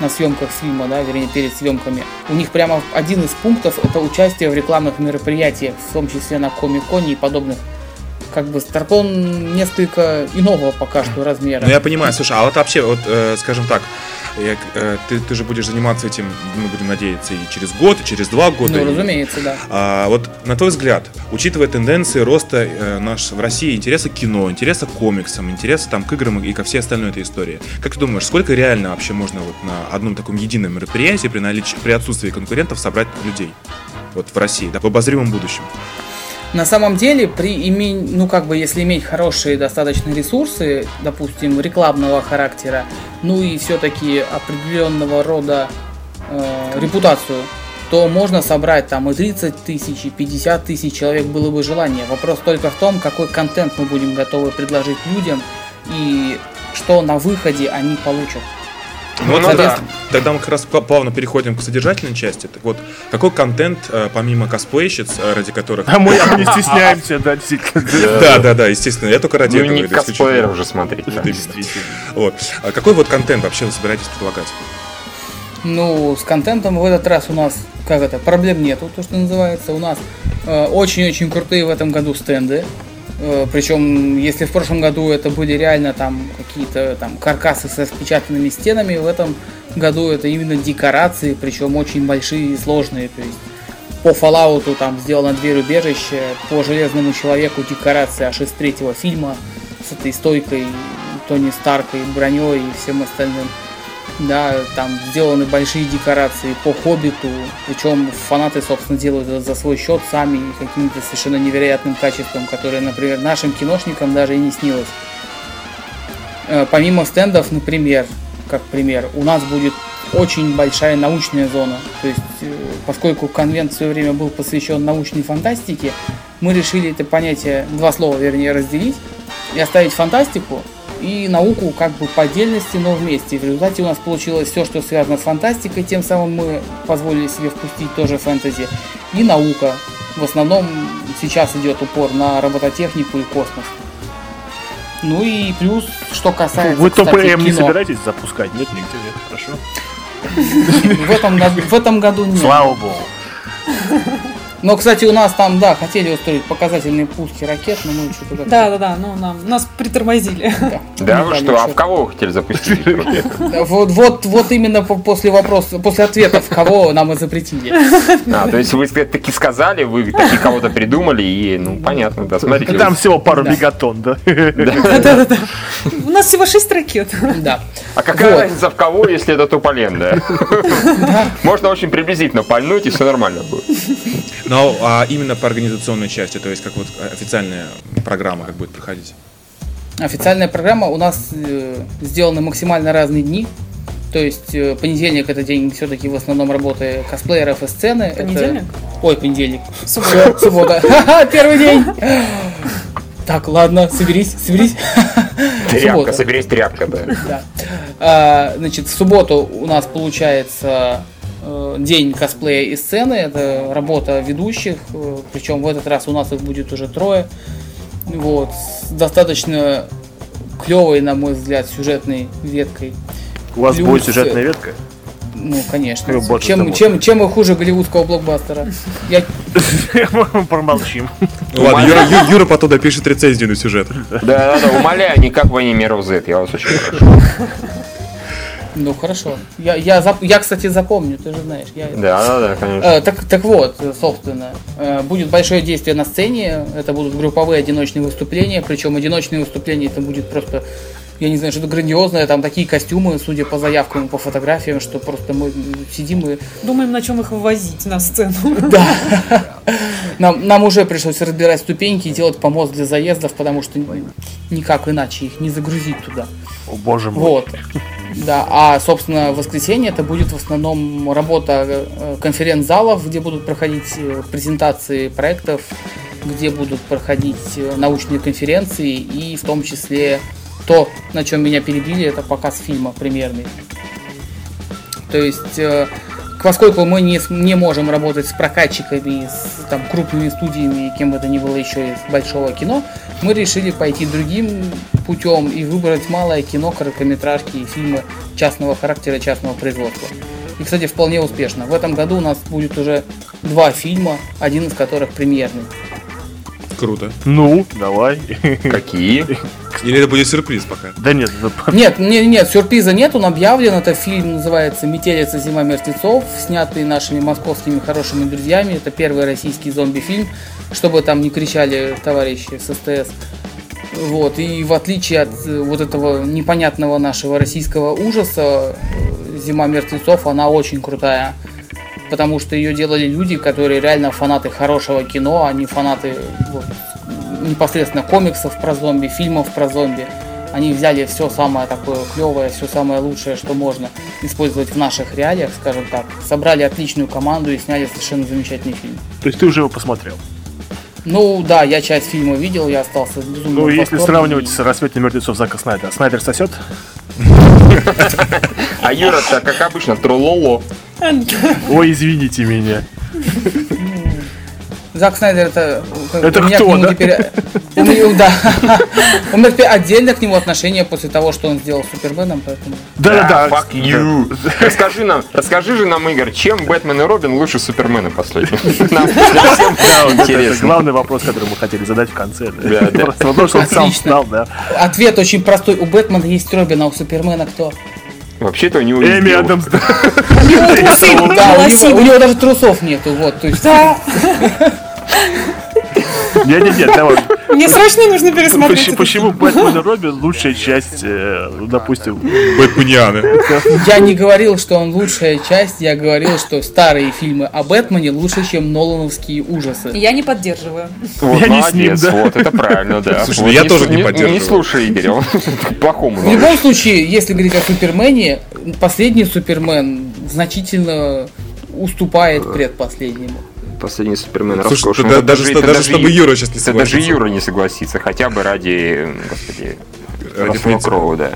на съемках фильма, да, вернее, перед съемками, у них прямо один из пунктов это участие в рекламных мероприятиях, в том числе на Комик-коне и подобных. Как бы Старкон несколько иного пока что размера. Ну я понимаю, слушай, а вот вообще, вот, э, скажем так, я, э, ты, ты же будешь заниматься этим, мы будем надеяться, и через год, и через два года. Ну, и- разумеется, да. А, вот на твой взгляд, учитывая тенденции роста э, наш, в России интереса к кино, интереса к комиксам, интереса там, к играм и ко всей остальной этой истории, как ты думаешь, сколько реально вообще можно вот на одном таком едином мероприятии при, наличии, при отсутствии конкурентов собрать людей? Вот в России, да, в обозримом будущем. На самом деле, при имен... ну как бы, если иметь хорошие достаточно ресурсы, допустим, рекламного характера, ну и все-таки определенного рода э, репутацию, то можно собрать там и 30 тысяч, и 50 тысяч человек было бы желание. Вопрос только в том, какой контент мы будем готовы предложить людям и что на выходе они получат. Ну, вот Ну тогда, да. тогда мы как раз пла- плавно переходим к содержательной части. Так вот, какой контент, э, помимо косплейщиц, э, ради которых... А мы не <laughs> стесняемся, да, действительно. Да, да, да, естественно. Я только ради Ну, этого не иду, исключительно. косплееров же смотреть. Вот. А какой вот контент вообще вы собираетесь предлагать? Ну, с контентом в этот раз у нас, как это, проблем нету, то, что называется. У нас э, очень-очень крутые в этом году стенды. Э, причем, если в прошлом году это были реально там какие-то там каркасы с распечатанными стенами, в этом году это именно декорации, причем очень большие и сложные. То есть по Fallout там сделано дверь убежища, по Железному Человеку декорация аж из третьего фильма с этой стойкой Тони Старкой, броней и всем остальным. Да, там сделаны большие декорации по Хоббиту, причем фанаты, собственно, делают это за свой счет сами каким-то совершенно невероятным качеством, которое, например, нашим киношникам даже и не снилось. Э, Помимо стендов, например, как пример, у нас будет очень большая научная зона. То есть, э, поскольку конвент в свое время был посвящен научной фантастике, мы решили это понятие, два слова вернее, разделить и оставить фантастику и науку как бы по отдельности, но вместе. И в результате у нас получилось все, что связано с фантастикой, тем самым мы позволили себе впустить тоже фэнтези. И наука. В основном сейчас идет упор на робототехнику и космос. Ну и плюс, что касается, Вы кстати, ТПМ не собираетесь запускать? Нет, нигде нет. Хорошо. <laughs> В этом, в этом году нет. Слава богу. Но, кстати, у нас там, да, хотели устроить показательные пуски ракет, но мы что-то как-то... Да, да, да, ну нам, нас притормозили. Да, не вы что, а в кого вы хотели запустить? <laughs> Да, Вот, вот, вот именно по- после вопроса, после ответов, кого нам и запретили. А, то есть вы таки сказали, вы таки кого-то придумали, и, ну, понятно, да, смотрите. Там всего пару Да. мегатонн, да? Да-да-да. <laughs> У нас всего 6 ракет. Да. А какая разница в кого, если это туполен, да? Можно очень приблизительно пальнуть, и все нормально будет. Но а, именно по организационной части, то есть как вот официальная программа, как будет проходить. Официальная программа у нас э, сделаны максимально разные дни. То есть э, понедельник это день все-таки в основном работы косплееров и сцены. Это- Понедельник? Ой, понедельник. Суббота. <laughs> Суббота. <laughs> Первый день. Так, ладно, соберись, соберись. <laughs> Тряпка, Суббота. соберись тряпка, да. Да. А, значит, в субботу у нас получается день косплея и сцены. Это работа ведущих. э, Причем в этот раз у нас их будет уже трое. Вот. С достаточно клевой, на мой взгляд, сюжетной веткой. У вас Плюс, будет сюжетная ветка? Ну, конечно. Чем, чем, чем и хуже голливудского блокбастера. Я, <laughs> Промолчим. Ну ладно, Юра, Юра потом допишет рецензию на сюжет. Да, да, да, умоляю, никак вы не Mirror Z, я вас очень прошу. Ну, хорошо. Я, я, зап- я, кстати, запомню, ты же знаешь. Я, Да, да, да, конечно. Э, так, так вот, собственно, э, будет большое действие на сцене, это будут групповые одиночные выступления, причем одиночные выступления это будет просто, я не знаю, что-то грандиозное, там такие костюмы, судя по заявкам и по фотографиям, что просто мы сидим и... Думаем, на чем их вывозить на сцену. Да. Нам, нам уже пришлось разбирать ступеньки и делать помост для заездов, потому что никак иначе их не загрузить туда. О, боже мой. Вот. Да, а, собственно, в воскресенье это будет в основном работа э, конференц-залов, где будут проходить э, презентации проектов, где будут проходить э, научные конференции и в том числе то, на чем меня перебили, это показ фильма примерный. То есть, э, поскольку мы не, не можем работать с прокатчиками, с там, крупными студиями, кем бы то ни было еще из большого кино, мы решили пойти другим путем и выбрать малое кино, короткометражки и фильмы частного характера, частного производства. И, кстати, вполне успешно. В этом году у нас будет уже два фильма, один из которых премьерный. Круто. Ну, давай. Какие? Или это будет сюрприз пока? Да нет, Нет, нет, нет, сюрприза нет, он объявлен. Это фильм называется «Метелица. Зима мертвецов», снятый нашими московскими хорошими друзьями. Это первый российский зомби-фильм, чтобы там не кричали товарищи с СТС. Вот, и в отличие от э, вот этого непонятного нашего российского ужаса, э, «Зима мертвецов», она очень крутая. Потому что ее делали люди, которые реально фанаты хорошего кино, а не фанаты вот, непосредственно комиксов про зомби, фильмов про зомби. Они взяли все самое такое клевое, все самое лучшее, что можно использовать в наших реалиях, скажем так. Собрали отличную команду и сняли совершенно замечательный фильм. то есть ты уже его посмотрел. Ну да, я часть фильма видел, я остался безумно Ну, если сравнивать с «Рассветом мертвецов» Зака Снайдера, Снайдер сосет? А Юра-то, как обычно, трололо. Ой, извините меня. Зак Снайдер это... Это у меня кто, к нему да? теперь... <laughs> У меня, да. <laughs> У меня теперь отдельно к нему отношение после того, что он сделал с Суперменом, поэтому... Да-да-да. fuck you. <laughs> Расскажи нам, расскажи же нам, Игорь, чем Бэтмен и Робин лучше Супермена последнего? Нам нам всем это- это интересно. главный вопрос, который мы хотели задать в конце. да. Потому, что он сам знал, да. Ответ очень простой. У Бэтмена есть Робин, а у Супермена кто? Вообще-то у него Эми. Адамс. да. У него даже трусов нету, вот, то есть... Да, Не-не-не, давай. мне срочно нужно пересмотреть. Почему- Почему Бэтмен и Робин лучшая часть, э, допустим, Бэтменианы. Я не говорил, что он лучшая часть, я говорил, что старые фильмы о Бэтмене лучше, чем Нолановские ужасы. Я не поддерживаю. Вот, <laughs> Я не с ним, молодец, да. вот, это правильно, да. Слушай, Вот ну я не тоже не Не поддерживаю. слушай Игоря, он <laughs> плохому. В любом случае, если говорить о Супермене, последний Супермен значительно уступает предпоследнему. Последний Супермен Слушай, роскошный. да- Это даже, это даже чтобы Ю- Юра сейчас не это даже согласится. Юра не согласится, хотя бы ради, господи, Ради. Кроу, да.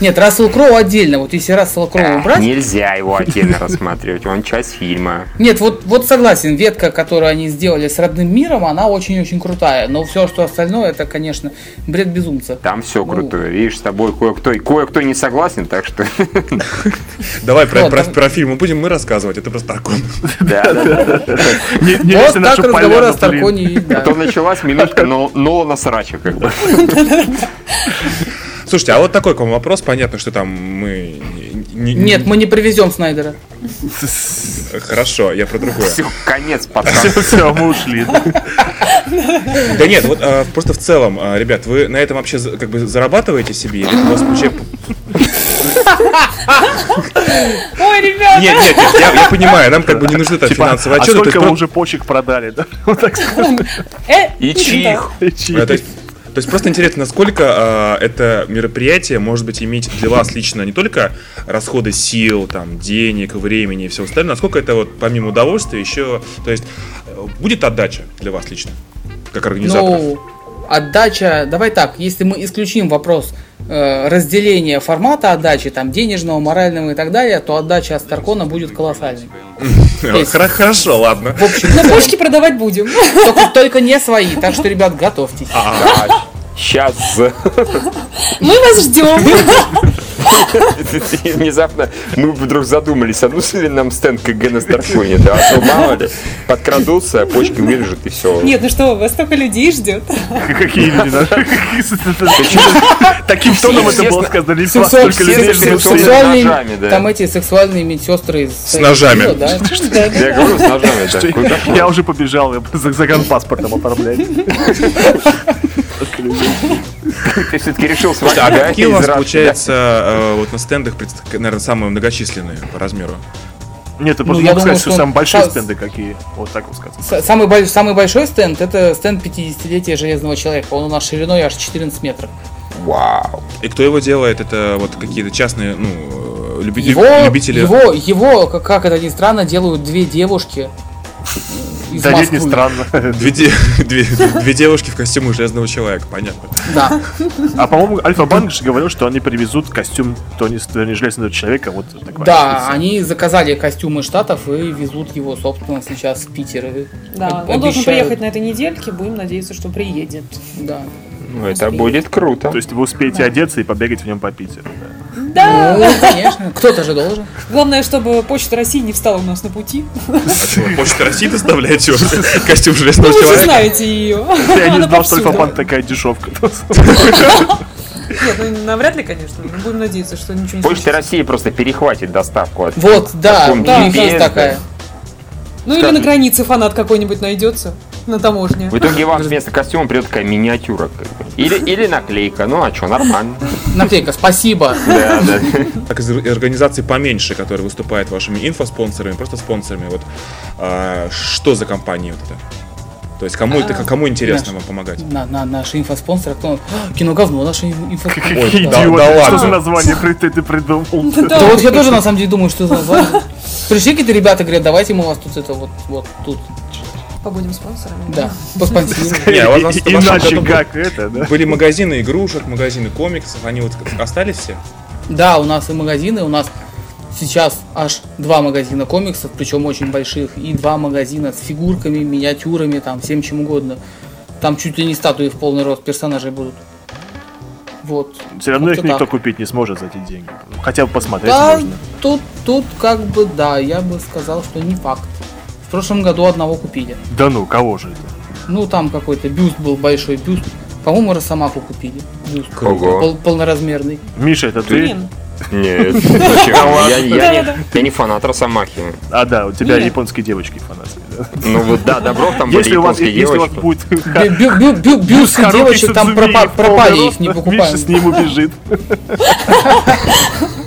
Нет, Рассел Кроу отдельно. Вот если Рассела Кроу убрать... Нельзя его отдельно рассматривать, он часть фильма. Нет, вот, вот согласен, ветка, которую они сделали с родным миром, она очень-очень крутая. Но все, что остальное, это, конечно, бред безумца. Там все Ну. крутое. Видишь, с тобой кое-кто, кое-кто не согласен, так что... Давай про, про, фильм будем мы рассказывать, это просто Таркон. Да, вот так разговор о блин. Старконе и... да. То началась минутка Нолана Срача, как бы. <laughs> Слушайте, а вот такой к вам вопрос, понятно, что там мы... не- не- Нет, мы не привезем Снайдера. Хорошо, я про другое. Все, конец подкаста. Все, мы ушли. да. Нет, вот а, просто в целом, а, ребят, вы на этом вообще как бы зарабатываете себе? Или у вас вообще... Ой, ребята! Нет, нет, нет, я, я понимаю, нам как бы не нужны там Типа, финансовые а отчеты. то сколько вы про- уже почек продали, да? Вот так скажем. Э, И чих. То есть, то есть просто интересно, насколько а, это мероприятие может быть иметь для вас лично не только расходы сил, там, денег, времени и все остальное, насколько это вот помимо удовольствия еще, то есть э, будет отдача для вас лично, как организаторов? Ну, отдача, давай так, если мы исключим вопрос э, разделения формата отдачи, там, денежного, морального и так далее, то отдача от Старкона будет колоссальной. <laughs> Хорошо, ладно. В общем, Но <laughs> почки продавать будем. только, только не свои, так что, ребят, готовьтесь. Сейчас. Мы вас ждем. <laughs> Внезапно мы вдруг задумались, а ну ли нам стенд КГ на Старконе, да? А то мало ли, подкрадутся, а почки вырежут и все. Нет, ну что, вас столько людей ждет. Какие люди? Таким тоном это было сказано. Не столько людей, да. там эти сексуальные медсестры С ножами. Я говорю, с ножами, да. Я уже побежал я за загранпаспортом оформлять. <laughs> Ты все-таки решил а какие у вас, получается, э, вот на стендах, наверное, самые многочисленные по размеру? Нет, ты Ну, просто я сказать, что что самые большие са- стенды какие. Вот так вот сказать. Самый, бо- самый большой стенд это стенд 50-летия Железного Человека. Он у нас шириной аж 14 метров. Вау. И кто его делает? Это вот какие-то частные, ну, э, люби- Его, любители... его, его, как, как это ни странно, делают две девушки из Да нет, не странно. <laughs> Две, де- две, две девушки в костюме Железного Человека, понятно. Да. А по-моему, Альфа-Банк же говорил, что они привезут костюм Тони Тони Железного человека. Вот такая Да, они заказали костюмы штатов и везут его, собственно, сейчас в Питер. Да, об- он должен обещают- приехать на этой недельке, будем надеяться, что приедет. Да. Ну, это будет круто. То есть вы успеете одеться и побегать в нем по Питеру. да. Да! Ну, конечно. Кто-то же должен. Главное, чтобы Почта России не встала у нас на пути. Вы Почта России доставляете костюм Железного Ну, вы же Человека? знаете ее. Я не знал, что. Альфа-Банк такая дешевка. Нет, ну навряд ли, конечно. но Будем надеяться, что ничего не Почта случится. России просто перехватит доставку от Вот, да, да. такая. Ну или на границе фанат какой-нибудь найдется <laughs> на таможне. В итоге вам вместо костюма придет такая миниатюра. Или, или наклейка. Ну а что, нормально. Наклейка, спасибо. Да, да. <laughs> Так из организаций поменьше, которые выступают вашими инфоспонсорами, просто спонсорами, вот а, что за компании вот это? То есть кому это, кому интересно вам помогать? На, на, наш инфоспонсор, кто? А, Кино говно, наш ин- инфоспонсор. Ой, Какие да- идиоты. да Что ладно. за название ты ты придумал? <laughs> Да вот я тоже на самом деле думаю, что это название. Пришли какие-то ребята, говорят, давайте мы у вас тут это вот, вот тут, Побудем спонсорами. да, <laughs> поспонсируем. Иначе как это, да? Были магазины игрушек, магазины комиксов, они вот остались все? Да, у нас и магазины, у нас сейчас аж два магазина комиксов, причем очень больших, и два магазина с фигурками, миниатюрами, там, всем чем угодно. Там чуть ли не статуи в полный рост персонажей будут. Вот. Все равно их никто так. купить не сможет за эти деньги. Хотя бы посмотреть Да, можно. тут, тут как бы да, я бы сказал, что не факт. В прошлом году одного купили. Да ну, кого же это? Ну, там какой-то бюст был, большой бюст. По-моему, Росомаху купили. Бюст. Ого. Пол- полноразмерный. Миша, это ты? Блин. Нет? <laughs> Я, я не, я не фанат Росомахи. А, да, у тебя Нет. японские девочки фанатские. да? Ну вот да, Добров там были Если у вас, японские если у вас девочки. будет Бю- <laughs> бю- бю- бю- Бюсты Харуки девочек там пропали, их не Миша покупаем. с ним убежит. <laughs>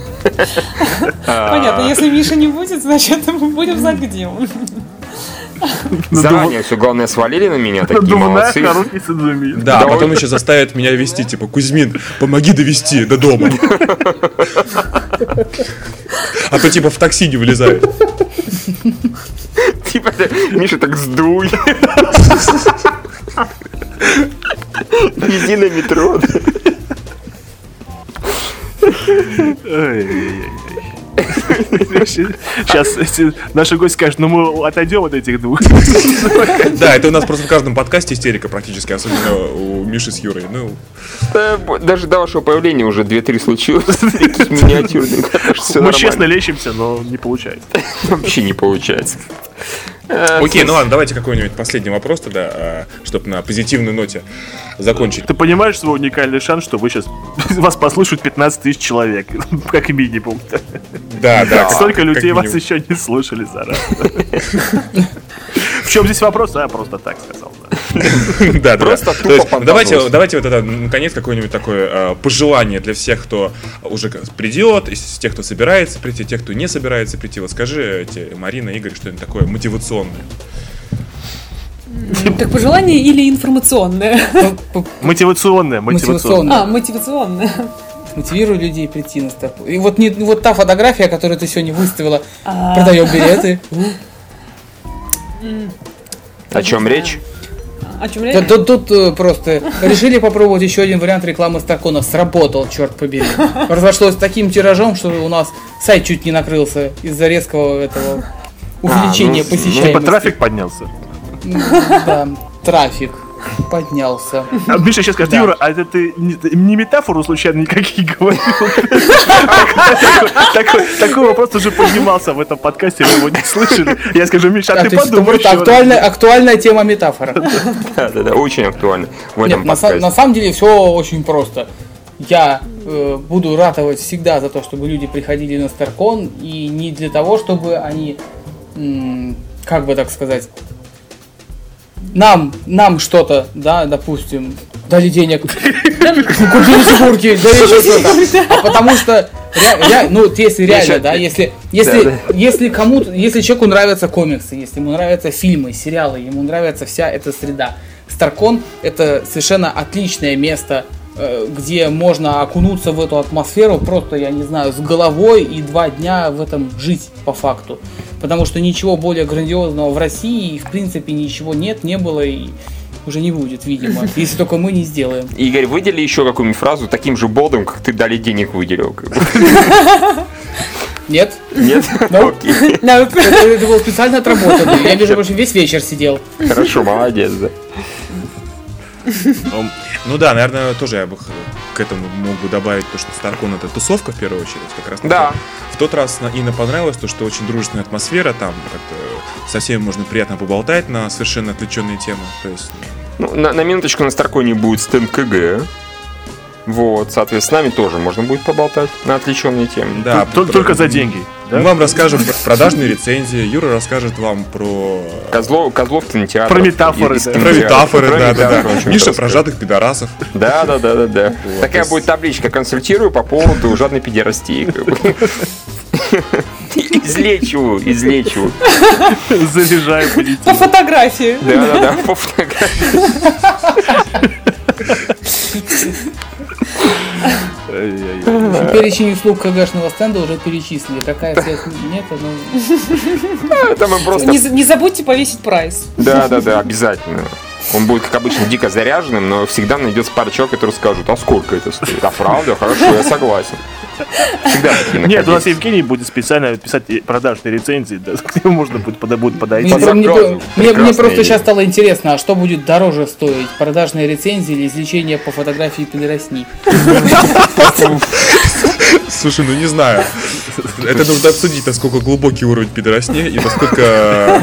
А, Понятно, если Миша не будет, значит мы будем знать, где он. Заранее все главное свалили на меня, такие молодцы. Да, а потом еще заставят меня вести, типа, Кузьмин, помоги довести до дома. А то типа в такси не вылезает. Типа, Миша, так сдуй. <laughs> Вези на метро. Сейчас наши гости скажут, ну мы отойдем от этих двух. Да, это у нас просто в каждом подкасте истерика практически, особенно у Миши с Юрой. Ну, Даже до вашего появления уже 2-3 случилось. Таких миниатюрных. Мы честно лечимся, но не получается. Вообще не получается. Э, окей, ну ладно, давайте какой-нибудь последний вопрос тогда, чтобы на позитивной ноте закончить. Ты понимаешь свой уникальный шанс, что вы сейчас <laughs> вас послушают 15 тысяч человек, <laughs> как минимум. Да, да. Столько людей вас еще не слушали заранее. <laughs> В чем здесь вопрос? А, я просто так сказал. <laughs> да. Просто То тупо давайте, давайте вот это, наконец, какое-нибудь такое э, пожелание для всех, кто уже придет, из тех, кто собирается прийти, тех, кто не собирается прийти. Вот скажи, Марина, Игорь, что-нибудь такое мотивационное. Так пожелание или информационное? <laughs> Мотивационное, мотивационное. А, мотивационное. Мотивируй людей прийти на стопу. И вот, не, вот та фотография, которую ты сегодня выставила, А. продаем билеты. <laughs> О чем речь? О чем Да речь? Тут, тут, э, просто решили попробовать еще один вариант рекламы Старкона. Сработал, черт побери. Разошлось таким тиражом, что у нас сайт чуть не накрылся из-за резкого этого увеличения ну, ну, Типа посещаемости. трафик поднялся. Да, трафик поднялся. А Миша сейчас скажет, Да. Юра, а это ты не, не метафору случайно никакие <laughs> говорил? Такой- вопрос уже поднимался в этом подкасте, вы его не слышали. Я скажу, Миша, а ты подумай актуальная, тема метафора. Да, да, да, очень актуально в этом подкасте. на самом деле все очень просто. Я э, буду ратовать всегда за то, чтобы люди приходили на Старкон, и не для того, чтобы они, как бы так сказать, нам, нам что-то, да, допустим, дали денег, купили фигурки, дали еще что-то. А потому что, ре- ну, если реально, да, если, если, если кому-то, если человеку нравятся комиксы, если ему нравятся фильмы, сериалы, ему нравится вся эта среда, Старкон это совершенно отличное место, где можно окунуться в эту атмосферу просто, я не знаю, с головой и два дня в этом жить по факту. Потому что ничего более грандиозного в России, в принципе, ничего нет, не было и уже не будет, видимо, <laughs> если только мы не сделаем. Игорь, выдели еще какую-нибудь фразу таким же болдом, как ты дали денег выделил. <laughs> Нет? Нет? <laughs> Nope. Это, это было специально отработано. Я, между прочим, весь вечер сидел. Хорошо, молодец, да. <laughs> Ну да, наверное, тоже я бы к этому мог бы добавить то, что Старкон это тусовка в первую очередь. Как раз Да. В тот раз на- Инна понравилось то, что очень дружественная атмосфера, там как-то со всеми можно приятно поболтать на совершенно отвлеченные темы. То есть Ну, на, на минуточку на Старконе будет стенд КГ. Вот, соответственно, с нами тоже можно будет поболтать на отвлеченные темы. Да, Тол- Только за деньги. Мы да? вам расскажем про продажные рецензии, Юра расскажет вам про Козлов, Козлов кинотеатр. Про метафоры, да. про метафоры, да, да, да. Миша про жадных пидорасов. Да, да, да, да, да. Вот, Такая будет табличка. Консультирую по поводу жадной бы. Излечиваю, излечиваю. Заряжаю По позитив. фотографии. Да, да, да, по фотографии. Перечень услуг КГшного стенда уже перечислили. Какая связь нет, ну... Это мы просто... Не забудьте повесить прайс. Да, да, да, обязательно. Он будет, как обычно, дико заряженным, но всегда найдется пара человек, которые скажут, а сколько это стоит? А правда? Хорошо, я согласен. Всегда такие Нет, у нас. Евгений будет специально писать продажные рецензии, да, <laughs> к нему можно будет, будет подойти. Мне, мне- просто идея. сейчас стало интересно, а что будет дороже стоить? Продажные рецензии или излечение по фотографии педорасни? Слушай, ну не знаю. Это нужно обсудить, насколько глубокий уровень пидоросни и насколько...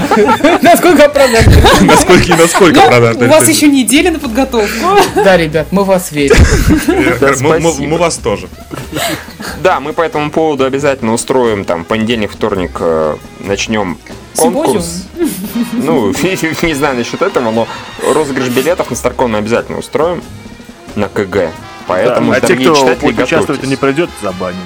Насколько оправдано? Насколько и насколько Ну, продажная у вас еще неделя на подготовку. Да, ребят, мы вас верим. Мы вас тоже. Да, мы по этому поводу обязательно устроим там понедельник, вторник э, начнем конкурс. Ну, <laughs> не знаю насчет этого, но розыгрыш билетов на Старкон мы обязательно устроим на КГ. Поэтому, а те, кто читатели, будет участвовать и не пройдет, забаним.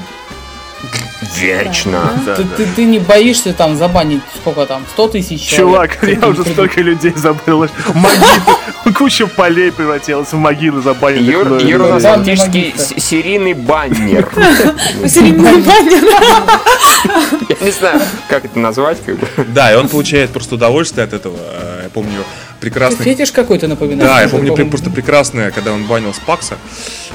Вечно. Да, Ты, да. ты- ты не боишься там забанить сколько там, 100 тысяч человек? Чувак, я уже столько людей забыл. Могилы, куча полей превратилась в могилы забаненных. Юр, Юр у нас фактически серийный баннер. <laughs> Серийный <laughs> баннер. Я не знаю, как это назвать. Да, и он получает просто удовольствие от этого. Э, Я помню прекрасный... Фетиш какой-то напоминает. Да, я помню при- просто прекрасное, когда он банил Спакса,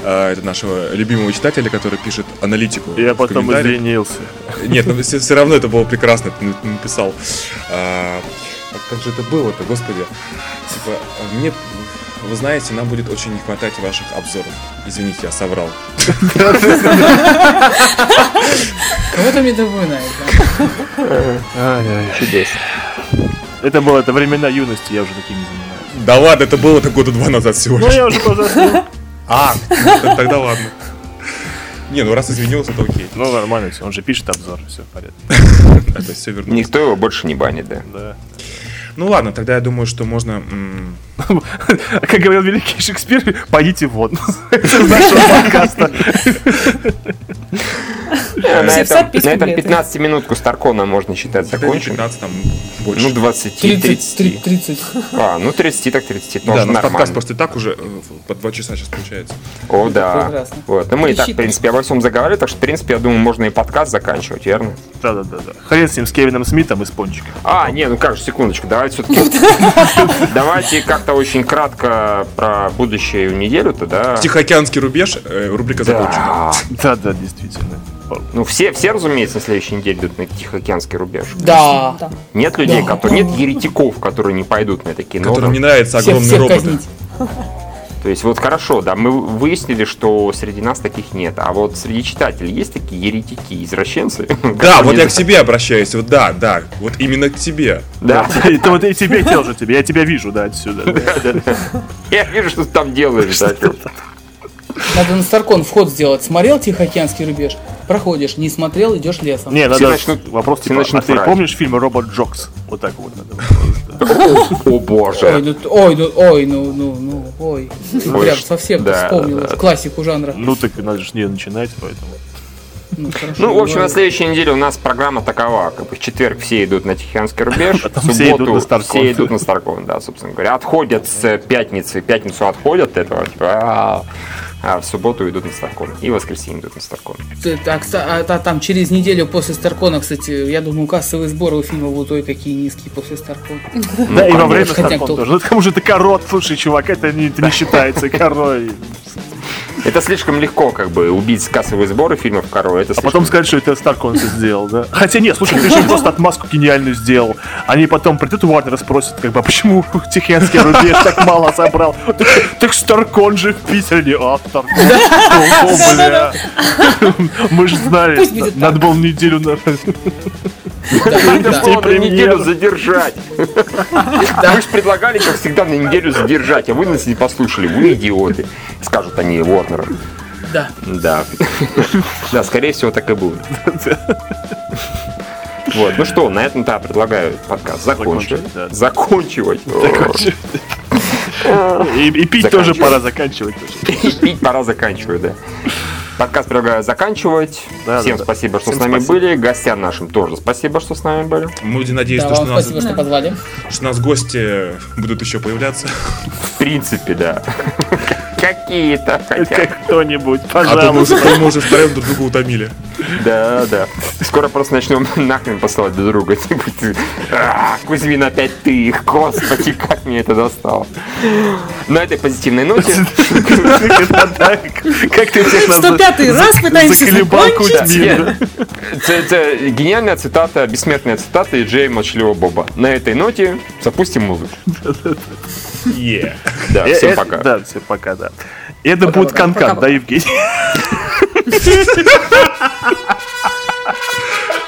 э, это нашего любимого читателя, который пишет аналитику. Я потом извинился. Нет, но все, равно это было прекрасно, ты на- написал. А, а как же это было-то, господи? Типа, а, мне, вы знаете, нам будет очень не хватать ваших обзоров. Извините, я соврал. Кого-то мне напоминает. Чудесно. Это было, это времена юности, я уже таким не занимаюсь. Да ладно, это было-то года два назад всего Ну, лишь. я уже. <laughs> А, тогда ладно. Не, ну раз извинился, то окей. Ну, нормально все, он же пишет обзор, все в порядке. <laughs> Да, то есть все вернулось. Никто его больше не банит, да. Да. Ну ладно, тогда я думаю, что можно... м, Как говорил великий Шекспир, пойдите вон. <laughs> Это нашего подкаста. На Все этом, писать на этом билеты. 15-минутку Старкона можно считать законченным. 15, там больше. Ну, 20, 30, 30. 30. А, ну 30, так 30. да, Тоже наш подкаст нормально. просто и так уже э, по два часа сейчас получается. О, да. Вот. Ну, мы и так, в принципе, обо всем заговорили, так что, в принципе, я думаю, можно и подкаст заканчивать, верно? Да-да-да. Хрен с ним, с Кевином Смитом и с Пончиком. А, не, ну как же, секундочку, давайте все-таки... <laughs> Давайте как-то очень кратко про будущую неделю-то, да? Тихоокеанский рубеж, э, рубрика закончена. Да. Да-да, действительно. Ну, все, все, разумеется, на следующей неделе идут на Тихоокеанский рубеж. Да. Да. Нет людей, Да. которые... Нет еретиков, которые не пойдут на такие Которым не нравятся всех роботы. казнить. То есть, вот хорошо, да, мы выяснили, что среди нас таких нет. А вот среди читателей есть такие еретики, извращенцы? <laughs> Да, вот я к тебе обращаюсь, вот да, да, вот именно к тебе. Да, <laughs> Это вот и тебе тоже тебе, я тебя вижу, да, отсюда. да. <laughs> я вижу, что ты там делаешь, да. Надо на Старкон вход сделать. Смотрел Тихоокеанский рубеж? Проходишь. Не смотрел, идешь лесом. Не, Все надо начнут- вопрос все типа, начнут а ты помнишь фильм Робот Джокс? Вот так вот надо. <laughs> О боже. ну, ой, ну, ой, ну, ну, ну, ой. Прям ш- совсем вспомнил классику жанра. Ну так надо же с нее начинать, поэтому. Ну, хорошо, Ну, в общем, на следующей неделе у нас программа такова. Как бы в четверг все идут на Тихоокеанский рубеж, <laughs> в Потом все идут на субботу Старкон. все идут на Старкон, да, собственно говоря. Отходят с пятницы, пятницу отходят от этого, типа, а а в субботу идут на Старкон. И в воскресенье идут на Старкон. Так, а, та- там через неделю после Старкона, кстати, я думаю, кассовые сборы у фильма будут ой какие низкие после Старкона. <laughs> Да, и во время Хотя Старкон кто- тоже. Ну, к тому же это корот, слушай, чувак, это не, это не <laughs> считается корой. Это слишком легко, как бы, убить кассовые сборы фильмов Коро. Это А слишком... потом сказать, что это Старкон все сделал, да? Хотя нет, слушай, ты же <laughs> просто отмазку гениальную сделал. Они потом придут у Варнера спросят, как бы, а почему Тихоокеанский рубеж так мало собрал? Так, так Старкон же в Питере. не- А, Старкон. О, бля. Мы же знали. Надо было неделю на... <laughs> Надо было на неделю задержать. Вы же предлагали, как всегда, на неделю задержать, а вы нас не послушали. Вы идиоты, скажут они Уорнеру. Да. Да. Да, скорее всего, так и будет. Вот, ну что, на этом, да, предлагаю подкаст закончить. Закончивать. И, пить тоже пора заканчивать. И пить пора заканчивать, да. Подкаст предлагаю заканчивать. Да, Всем да, да. спасибо, что Всем с нами спасибо. были. Гостям нашим тоже спасибо, что с нами были. Мы будем надеяться, Да, что, нас, спасибо, что позвали. что нас гости будут еще появляться. В принципе, да. Какие-то хотя. Как кто-нибудь, А то мы уже, пожалуйста. мы уже втроем друг друга утомили. Да, да. Скоро просто начнем нахрен посылать друг друга. Типа, «А, Кузьмин, опять ты. Господи, как мне это достало. На этой позитивной ноте Как ты всех нас 105 раз пытаемся закончить. Это гениальная цитата, бессмертная цитата Джей Молчаливого Боба. На этой ноте запустим музыку. Е. Да, Э, всем э, пока. Да, всем пока, да. Это будет канкан, да, Евгений? <laughs>